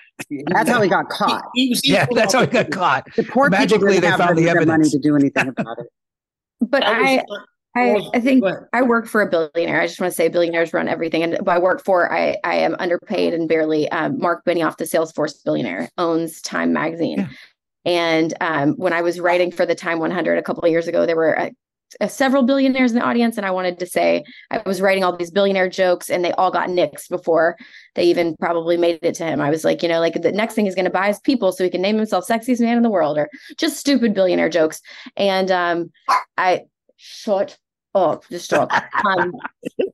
That's how he got caught. He, he was, yeah, that's how he got caught. The poor Magically, they found the evidence. money to do anything about it. (laughs) But I, I, I think I work for a billionaire. I just want to say billionaires run everything. And I work for, I, I am underpaid and barely, um, Mark Benioff, the Salesforce billionaire, owns Time Magazine. Yeah. And um, when I was writing for the Time 100 a couple of years ago, there were uh, several billionaires in the audience. And I wanted to say, I was writing all these billionaire jokes and they all got nixed before they even probably made it to him. I was like, you know, like the next thing he's going to buy is people so he can name himself sexiest man in the world or just stupid billionaire jokes. And um, I, shut oh, just talk. (laughs) Um,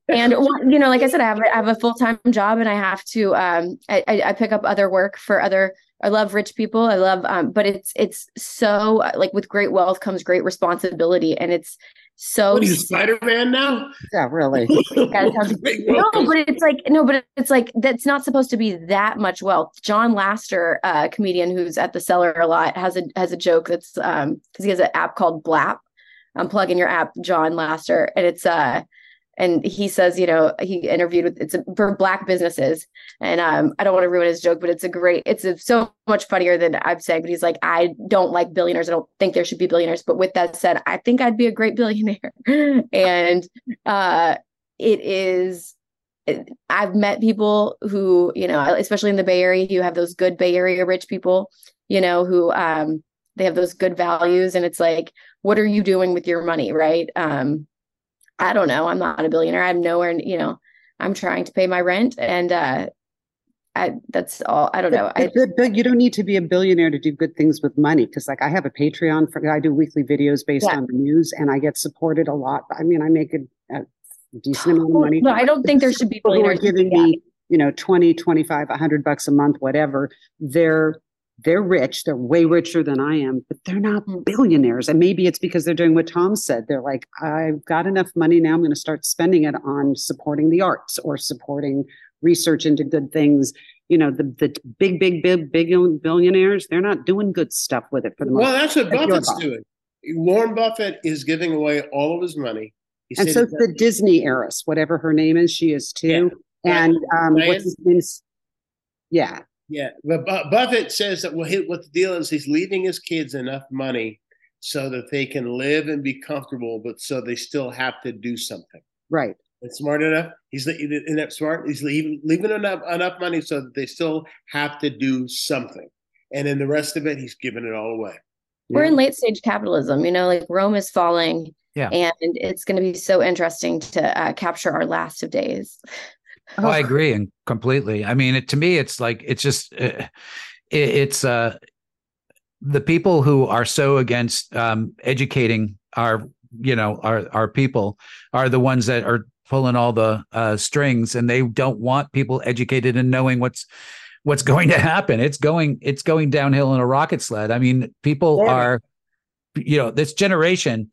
and you know, like I said, I have I have a full time job, and I have to um, I, I pick up other work for other. I love rich people. I love, um, but it's it's so like with great wealth comes great responsibility, and it's so. What are you, Spider Man now? Yeah, really. (laughs) no, but it's like no, but it's like that's not supposed to be that much wealth. John Laster, a uh, comedian who's at the cellar a lot, has a has a joke that's um because he has an app called Blap, I'm plugging your app, John Laster, and it's uh and he says, you know, he interviewed with it's for black businesses, and um, I don't want to ruin his joke, but it's a great, it's a, so much funnier than I'm saying. But he's like, I don't like billionaires. I don't think there should be billionaires. But with that said, I think I'd be a great billionaire, (laughs) and uh, it is. I've met people who, you know, especially in the Bay Area, you have those good Bay Area rich people, you know, who um, they have those good values, and it's like, what are you doing with your money, right? Um, I don't know. I'm not a billionaire. I'm nowhere, you know, I'm trying to pay my rent and uh I that's all I don't know. I, but, you don't need to be a billionaire to do good things with money because like I have a Patreon for I do weekly videos based yeah. on the news and I get supported a lot. I mean, I make a, a decent amount of money. No, I don't think there should be billionaires giving me, you know, 20, 25, 100 bucks a month, whatever. They're they're rich they're way richer than i am but they're not mm. billionaires. And maybe it's because they're doing what tom said. They're like i've got enough money now i'm going to start spending it on supporting the arts or supporting research into good things. You know the, the big big big big billionaires they're not doing good stuff with it for the most well that's what buffett's doing. Warren buffett is giving away all of his money. He and so the disney heiress whatever her name is she is too. Yeah. and um what's his name? Yeah yeah, but Buffett says that what the deal is, he's leaving his kids enough money so that they can live and be comfortable, but so they still have to do something. Right. And smart enough. He's enough smart. He's leaving, leaving enough enough money so that they still have to do something, and then the rest of it, he's giving it all away. We're yeah. in late stage capitalism. You know, like Rome is falling. Yeah. And it's going to be so interesting to uh, capture our last of days. Oh, I agree and completely. I mean, it, to me, it's like it's just uh, it, it's uh the people who are so against um, educating our you know our our people are the ones that are pulling all the uh, strings, and they don't want people educated and knowing what's what's (laughs) going to happen. It's going it's going downhill in a rocket sled. I mean, people yeah. are you know this generation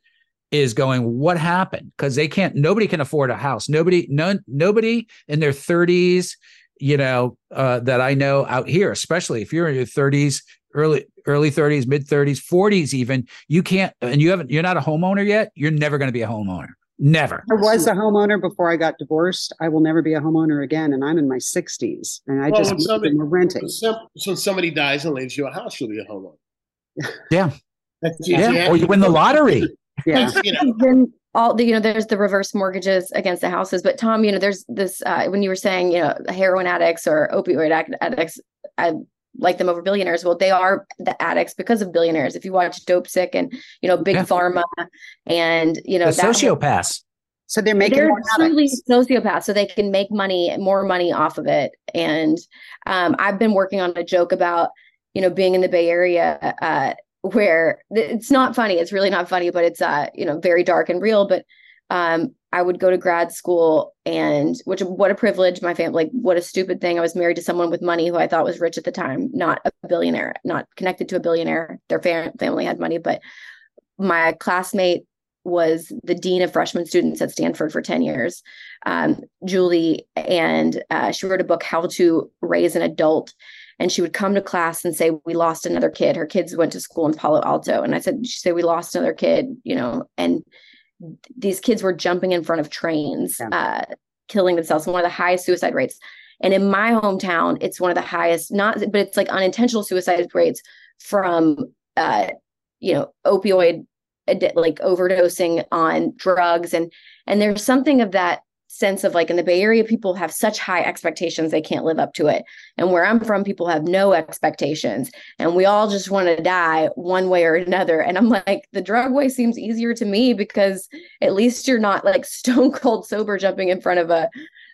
is going what happened? Because they can't nobody can afford a house. Nobody none nobody in their 30s you know uh, that i know out here especially if you're in your 30s early early 30s mid 30s 40s even you can't and you haven't you're not a homeowner yet you're never going to be a homeowner. Never. I was a homeowner before i got divorced. I will never be a homeowner again and i'm in my 60s and i well, just somebody, renting. so, so somebody dies and leaves you a house you'll be a homeowner. Yeah. Yeah, or you win the lottery yeah. you know. all the you know there's the reverse mortgages against the houses but tom you know there's this uh, when you were saying you know heroin addicts or opioid addicts i like them over billionaires well they are the addicts because of billionaires if you watch Dopesick and you know big yeah. pharma and you know the sociopaths so they're making they're truly sociopaths so they can make money more money off of it and um, i've been working on a joke about you know being in the bay area uh, where it's not funny it's really not funny but it's uh you know very dark and real but um i would go to grad school and which what a privilege my family like what a stupid thing i was married to someone with money who i thought was rich at the time not a billionaire not connected to a billionaire their fam- family had money but my classmate was the dean of freshman students at stanford for 10 years um, julie and uh, she wrote a book how to raise an adult and she would come to class and say we lost another kid. Her kids went to school in palo alto. And i said she said we lost another kid you know and these kids were jumping in front of trains yeah. uh, killing themselves. One of the highest suicide rates. And in my hometown it's one of the highest not but it's like unintentional suicide rates from uh, you know opioid like overdosing on drugs. And and there's something of that sense of like in the Bay Area, people have such high expectations they can't live up to it. And where I'm from, people have no expectations. And we all just want to die one way or another. And I'm like, the drug way seems easier to me because at least you're not like (laughs) stone cold sober jumping in front of a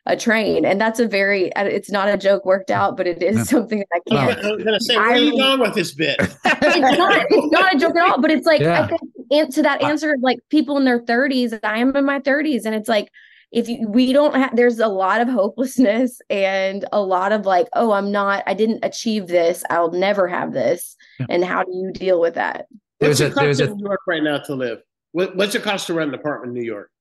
a train and that's a very uh, it's not a joke worked out but it is yeah. something that i can't i was gonna say where are you going with this bit (laughs) it's not it's not a joke at all but it's like yeah. i think to that answer of like people in their 30s i am in my 30s and it's like if you, we don't have there's a lot of hopelessness and a lot of like oh i'm not i didn't achieve this i'll never have this. Yeah. and how do you deal with that? What's there's it cost in new york right now to live? What, what's it cost to rent an apartment in new york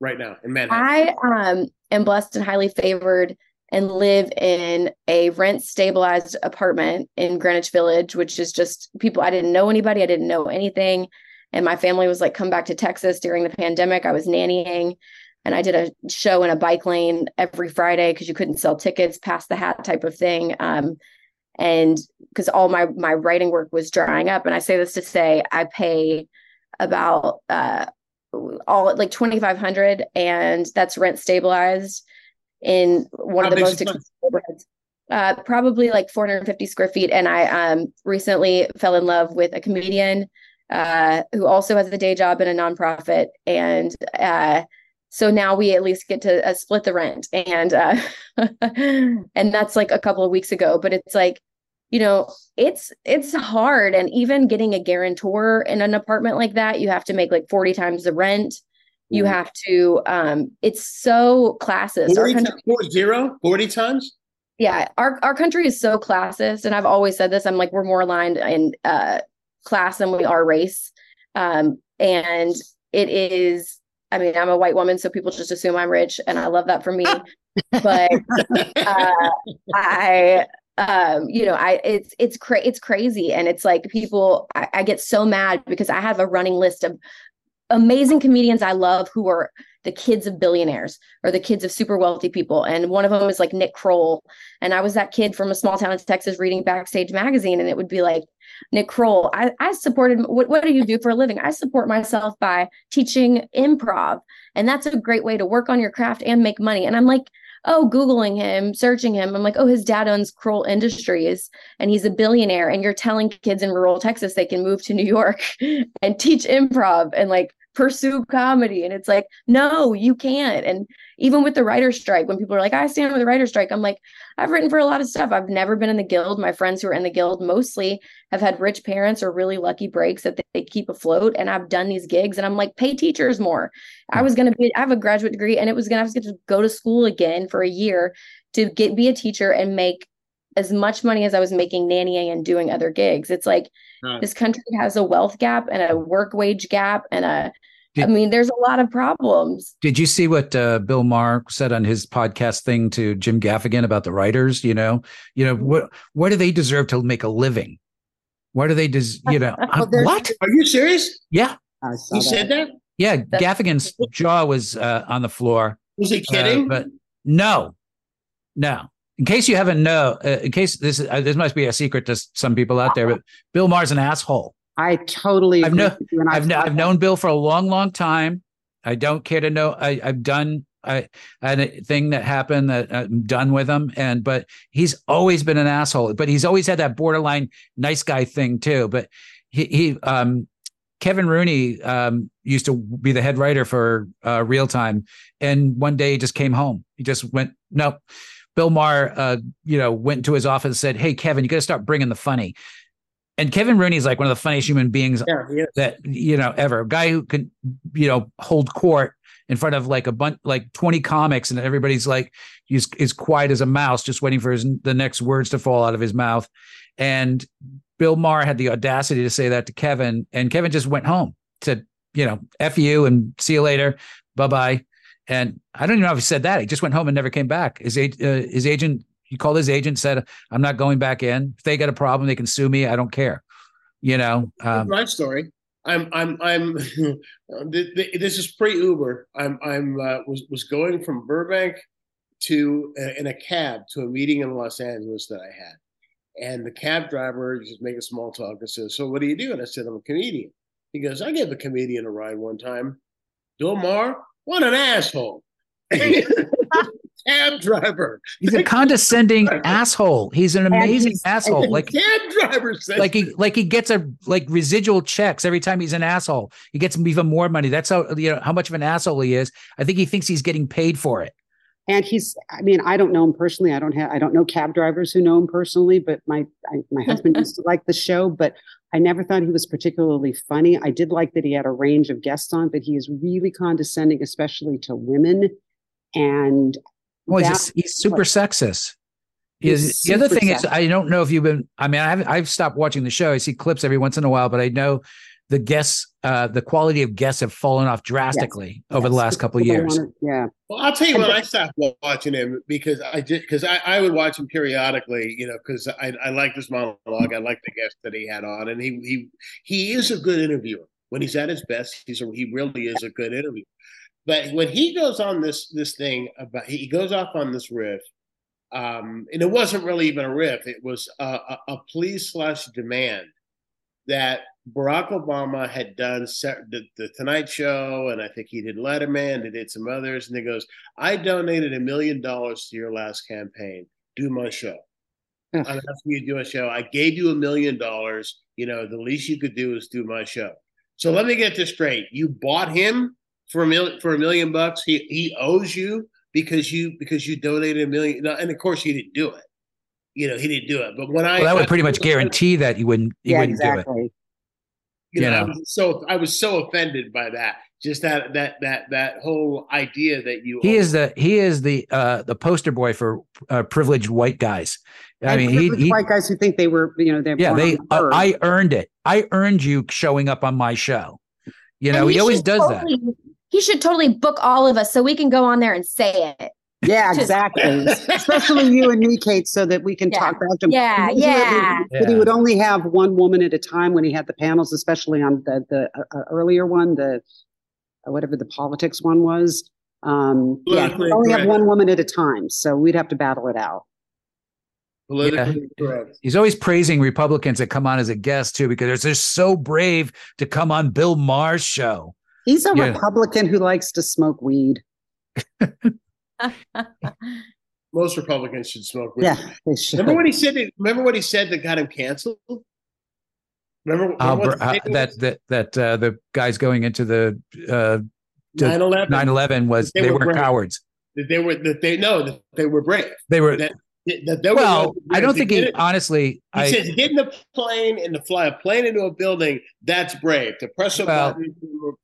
right now in manhattan? I um am blessed and highly favored and live in a rent stabilized apartment in greenwich village which is just people i didn't know anybody i didn't know anything. And my family was like come back to texas during the pandemic i was nannying and I did a show in a bike lane every Friday because you couldn't sell tickets past the hat type of thing. Um, and because all my my writing work was drying up, and I say this to say I pay about uh, all like twenty five hundred, and that's rent stabilized in one How of the most expensive neighborhoods. Uh, probably like 450 square feet. And I um, recently fell in love with a comedian uh, who also has a day job in a nonprofit. And uh, so now we at least get to uh, split the rent. And uh, (laughs) and that's like a couple of weeks ago. But it's like, you know, it's it's hard. And even getting a guarantor in an apartment like that, you have to make like 40 times the rent you mm. have to um it's so classist 40 country, t- zero 40 times yeah our, our country is so classist and i've always said this i'm like we're more aligned in uh class than we are race um and it is i mean i'm a white woman so people just assume i'm rich and i love that for me. But (laughs) uh i um you know i it's it's cra- it's crazy and it's like people I, I get so mad because i have a running list of amazing comedians I love who are the kids of billionaires or the kids of super wealthy people. And one of them is like Nick Kroll. And I was that kid from a small town in Texas reading Backstage magazine. And it would be like, Nick Kroll, I, I supported, what, what do you do for a living? I support myself by teaching improv. And that's a great way to work on your craft and make money. And I'm like, oh, Googling him, searching him. I'm like, oh, his dad owns Kroll Industries and he's a billionaire. And you're telling kids in rural Texas they can move to New York (laughs) and teach improv and like pursue comedy. And it's like, no, you can't. And even with the writer strike, when people are like, I stand with the writer strike, I'm like, I've written for a lot of stuff. I've never been in the guild. My friends who are in the guild mostly have had rich parents or really lucky breaks that they keep afloat. And I've done these gigs and I'm like, pay teachers more. I was going to be, I have a graduate degree and it was going to have to go to school again for a year to get, be a teacher and make as much money as I was making nannying and doing other gigs. It's like this country has a wealth gap and a work wage gap and a did, I mean, there's a lot of problems. Did you see what uh, Bill Maher said on his podcast thing to Jim Gaffigan about the writers? You know, you know what? What do they deserve to make a living? What do they des- You know, (laughs) well, what? Are you serious? Yeah, he that. said that. Yeah, That's- Gaffigan's (laughs) jaw was uh, on the floor. Was he kidding? Uh, but no, no. In case you haven't know, uh, in case this uh, this must be a secret to some people out there, but Bill Maher's an asshole. I totally I've, know, I've, I've known Bill for a long, long time. I don't care to know. I, have done I, had a thing that happened that I'm done with him. And but he's always been an asshole. But he's always had that borderline nice guy thing too. But he, he um, Kevin Rooney um, used to be the head writer for uh, Real Time, and one day he just came home. He just went, nope. Bill Maher, uh, you know, went to his office and said, "Hey, Kevin, you got to start bringing the funny." And Kevin Rooney is like one of the funniest human beings yeah, that you know ever. A guy who can you know hold court in front of like a bunch like 20 comics and everybody's like he's is quiet as a mouse just waiting for his the next words to fall out of his mouth. And Bill Maher had the audacity to say that to Kevin and Kevin just went home said you know F you and see you later. Bye bye and I don't even know if he said that. He just went home and never came back. His uh, his agent he called his agent, said, "I'm not going back in. If they got a problem, they can sue me. I don't care." You know, um, my story. I'm I'm I'm. (laughs) this is pre Uber. I'm I'm uh, was was going from Burbank to uh, in a cab to a meeting in Los Angeles that I had, and the cab driver just making small talk and says, "So what do you do?" And I said, "I'm a comedian." He goes, "I gave a comedian a ride one time." Bill Maher, what an asshole! (laughs) (laughs) cab driver. He's a condescending (laughs) asshole. He's an amazing asshole. Like cab driver says like he like he gets a like residual checks every time he's an asshole. He gets even more money. That's how you know how much of an asshole he is. I think he thinks he's getting paid for it. And he's I mean, I don't know him personally. I don't have I don't know cab drivers who know him personally, but my I, my husband used to like the show, but I never thought he was particularly funny. I did like that he had a range of guests on, but he is really condescending, especially to women. And well, he's, he's super sexist. Is the other thing sexist. is I don't know if you've been. I mean, I've I've stopped watching the show. I see clips every once in a while, but I know the guests, uh, the quality of guests have fallen off drastically yes. over yes. the last couple of years. Wanna, yeah. Well, I'll tell you when I stopped watching him because I did because I, I would watch him periodically, you know, because I I like this monologue. I like the guest that he had on, and he he he is a good interviewer when he's at his best. He's a, he really is a good interviewer. But when he goes on this this thing about he goes off on this riff, um, and it wasn't really even a riff; it was a, a, a plea slash demand that Barack Obama had done the, the, Tonight Show, and I think he did Letterman, and did some others. And he goes, "I donated a million dollars to your last campaign. Do my show. I'm asking you to do a show. I gave you a million dollars. You know, the least you could do is do my show. So let me get this straight: you bought him for a million for a million bucks. He he owes you because you because you donated a million. And of course, he didn't do it. You know, he didn't do it. But when I well, that would pretty much (laughs) guarantee that he wouldn't he yeah, wouldn't exactly. do it. You know, you know, I was so I was so offended by that. Just that that that that whole idea that you he is the he is the uh the poster boy for uh, privileged white guys. I And mean, he, privileged he white guys who think they were, you know, they're yeah, they the uh. I earned it. I earned you showing up on my show. You know, And he always should does that. Totally- He should totally book all of us so we can go on there and say it. Yeah, (laughs) exactly. Especially you and me, Kate, so that we can Yeah. talk about to him. Yeah, Usually yeah. But he would only have one woman at a time when he had the panels, especially on the the uh, uh, earlier one, the uh, whatever the politics one was. Um, yeah, he would Politically only have one woman at a time, so we'd have to battle it out. politically correct. He's always praising Republicans that come on as a guest too, because they're just so brave to come on Bill Maher's show. He's a Yeah. Republican who likes to smoke weed. (laughs) Most Republicans should smoke weed. Yeah, they should. Remember what he said? that- Remember what he said that got him canceled? Remember, Uh, remember what uh, that that that uh, the guys going into the uh, 9/11 9/11 was They they, were weren't brave. cowards. that they were that they know that they were brave. They were That, that were well. I don't think he it- honestly. He I says getting a plane and to fly a plane into a building, that's brave. To press a Well, button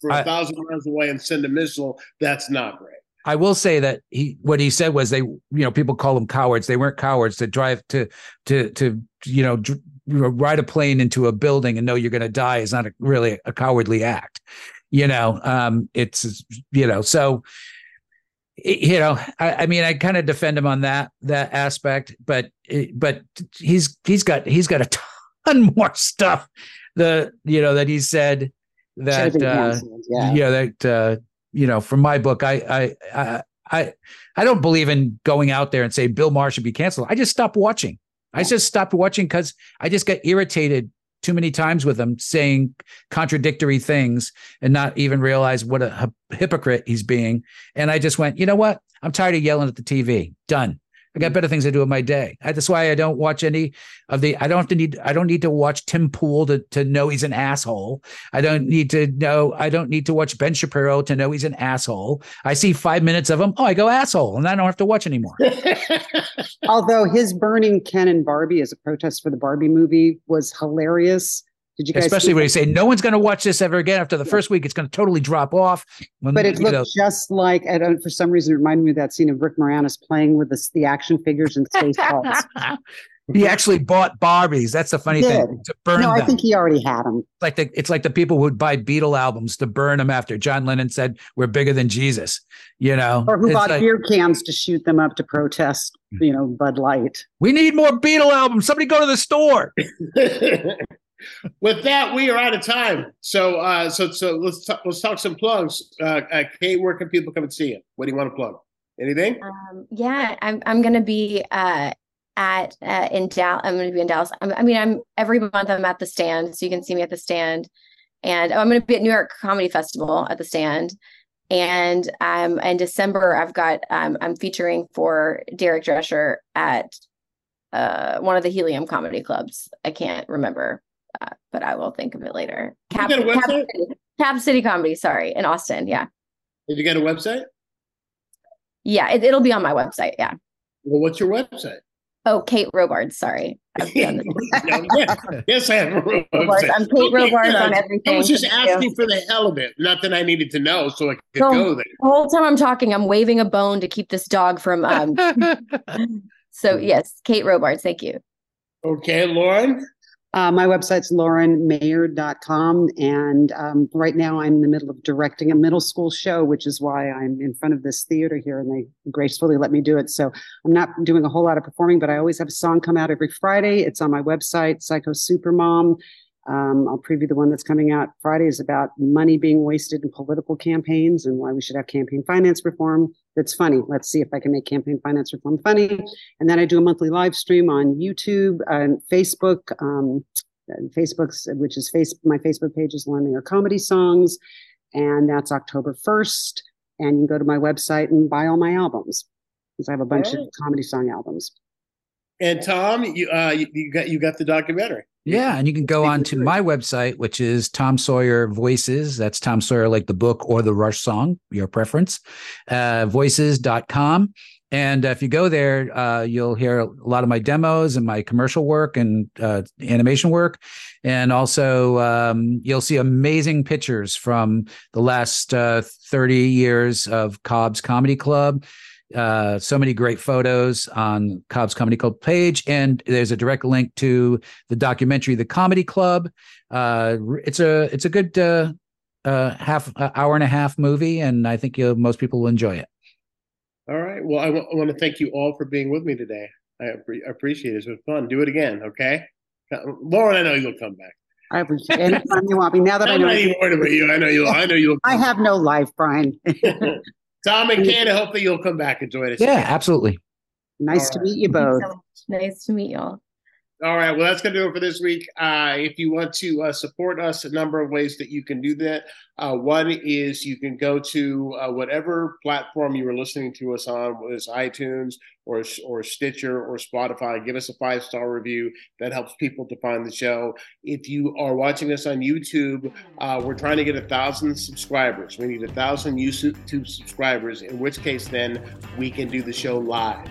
for, a thousand miles away and send a missile, that's not brave. I will say that he what he said was they you know people call them cowards. They weren't cowards to drive to to to you know dr- ride a plane into a building and know you're going to die is not a, really a cowardly act. You know, um, it's you know so you know I, I mean I kind of defend him on that that aspect, but but he's he's got he's got a ton (laughs) more stuff the you know that he said that uh, yeah. yeah that uh you know from my book I, I i i i don't believe in going out there and say bill maher should be canceled. I just stopped watching. I just stopped watching because i just got irritated too many times with him saying contradictory things and not even realize what a hypocrite he's being. And i just went you know what? I'm tired of yelling at the tv done I got better things to do with my day. That's why I don't watch any of the. I don't have to need. I don't need to watch Tim Pool to to know he's an asshole. I don't need to know. I don't need to watch Ben Shapiro to know he's an asshole. I see five minutes of him. Oh, I go asshole, and I don't have to watch anymore. (laughs) Although his burning Ken and Barbie as a protest for the Barbie movie was hilarious. Did you guys? Especially see when you say no one's going to watch this ever again after the first week. It's going to totally drop off. When, But it looked know, just like, I don't, uh, for some reason, it reminded me of that scene of Rick Moranis playing with the, the action figures in Spaceballs. (laughs) he actually bought Barbies. That's the funny thing to burn no, I them. think he already had them. It's like the it's like the people who would buy Beatle albums to burn them after John Lennon said we're bigger than Jesus. You know, Or who It's bought like, beer cans to shoot them up to protest, you know, Bud Light. we need more Beatle albums. Somebody go to the store. (laughs) With that, we are out of time. So, uh, so, so let's talk, let's talk some plugs. Uh, uh, Kate, where can people come and see you? What do you want to plug? Anything? Um, yeah, I'm I'm gonna be uh at uh, in Dallas. I'm gonna be in Dallas. I'm, I mean, I'm every month I'm at the stand, so you can see me at the stand, and oh, I'm gonna be at New York Comedy Festival at the stand, and um in December I've got um I'm featuring for Derek Drescher at uh one of the Helium comedy clubs. I can't remember, uh, but I will think of it later. You got a Cap? City, Cap City Comedy, sorry, in Austin. Yeah, Have you got a website? yeah, it, it'll be on my website. Yeah. Well, what's your website? Oh, Kate Robards. Sorry. (laughs) I've done this. No, yeah. Yes, I have a Robards. website. I'm Kate Robards on I everything. was just Thank you. asking for the hell of it. Not that I needed to know, so I could So- go there. The whole time I'm talking, I'm waving a bone to keep this dog from. Um, (laughs) (laughs) so yes, Kate Robards. Thank you. Okay, Lauren. Uh, my website's laurenmayer.com. And um, right now I'm in the middle of directing a middle school show, which is why I'm in front of this theater here and they gracefully let me do it. So I'm not doing a whole lot of performing, but I always have a song come out every Friday. It's on my website, Psycho Supermom. Um, I'll preview the one that's coming out Friday is about money being wasted in political campaigns and why we should have campaign finance reform. That's funny. Let's see if I can make campaign finance reform funny. And then I do a monthly live stream on YouTube and Facebook. Um, Facebook's, which is face, my Facebook page is Lauren Mayer Comedy Songs, and that's October 1st. And you can go to my website and buy all my albums because I have a bunch right. of comedy song albums. And Tom, you, uh, you, you got you got the documentary. Yeah, and you can go on to my website, which is Tom Sawyer Voices. That's Tom Sawyer, like the book or the Rush song, your preference. Uh, voices.com. And if you go there, uh, you'll hear a lot of my demos and my commercial work and uh, animation work. And also, um, you'll see amazing pictures from the last uh, 30 years of Cobb's Comedy Club uh, so many great photos on Cobb's Comedy Club page, and there's a direct link to the documentary, The Comedy Club. Uh, it's a it's a good uh, uh, half uh, hour and a half movie, and I think most people will enjoy it. All right. Well, I, w- I want to thank you all for being with me today. I appreciate it. It's been fun. Do it again, okay? Uh, Lauren, I know you'll come back. I appreciate anytime you want me. Now that I'm I know, not even worried about you. I know you. I know you. I have no life, Brian. (laughs) Tom and Canada, hopefully you'll come back and join us. Yeah, again. absolutely. Nice to meet you both. nice to meet y'all. All right. Well, that's going to do it for this week. Uh, if you want to uh, support us, a number of ways that you can do that. Uh, one is you can go to uh, whatever platform you were listening to us on, whether it's iTunes or, or Stitcher or Spotify. Give us a five star review. That helps people to find the show. If you are watching us on YouTube, uh, we're trying to get a thousand subscribers. We need a thousand YouTube subscribers, in which case, then we can do the show live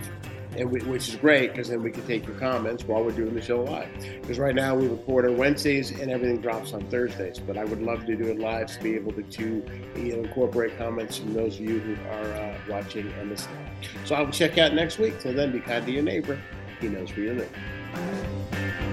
we, which is great because then we can take your comments while we're doing the show live. Because right now we record on Wednesdays and everything drops on Thursdays. But I would love to do it live to be able to, to you know, incorporate comments from those of you who are uh, watching and listening. So I will check out next week. Till then, be kind to your neighbor. He knows where you live.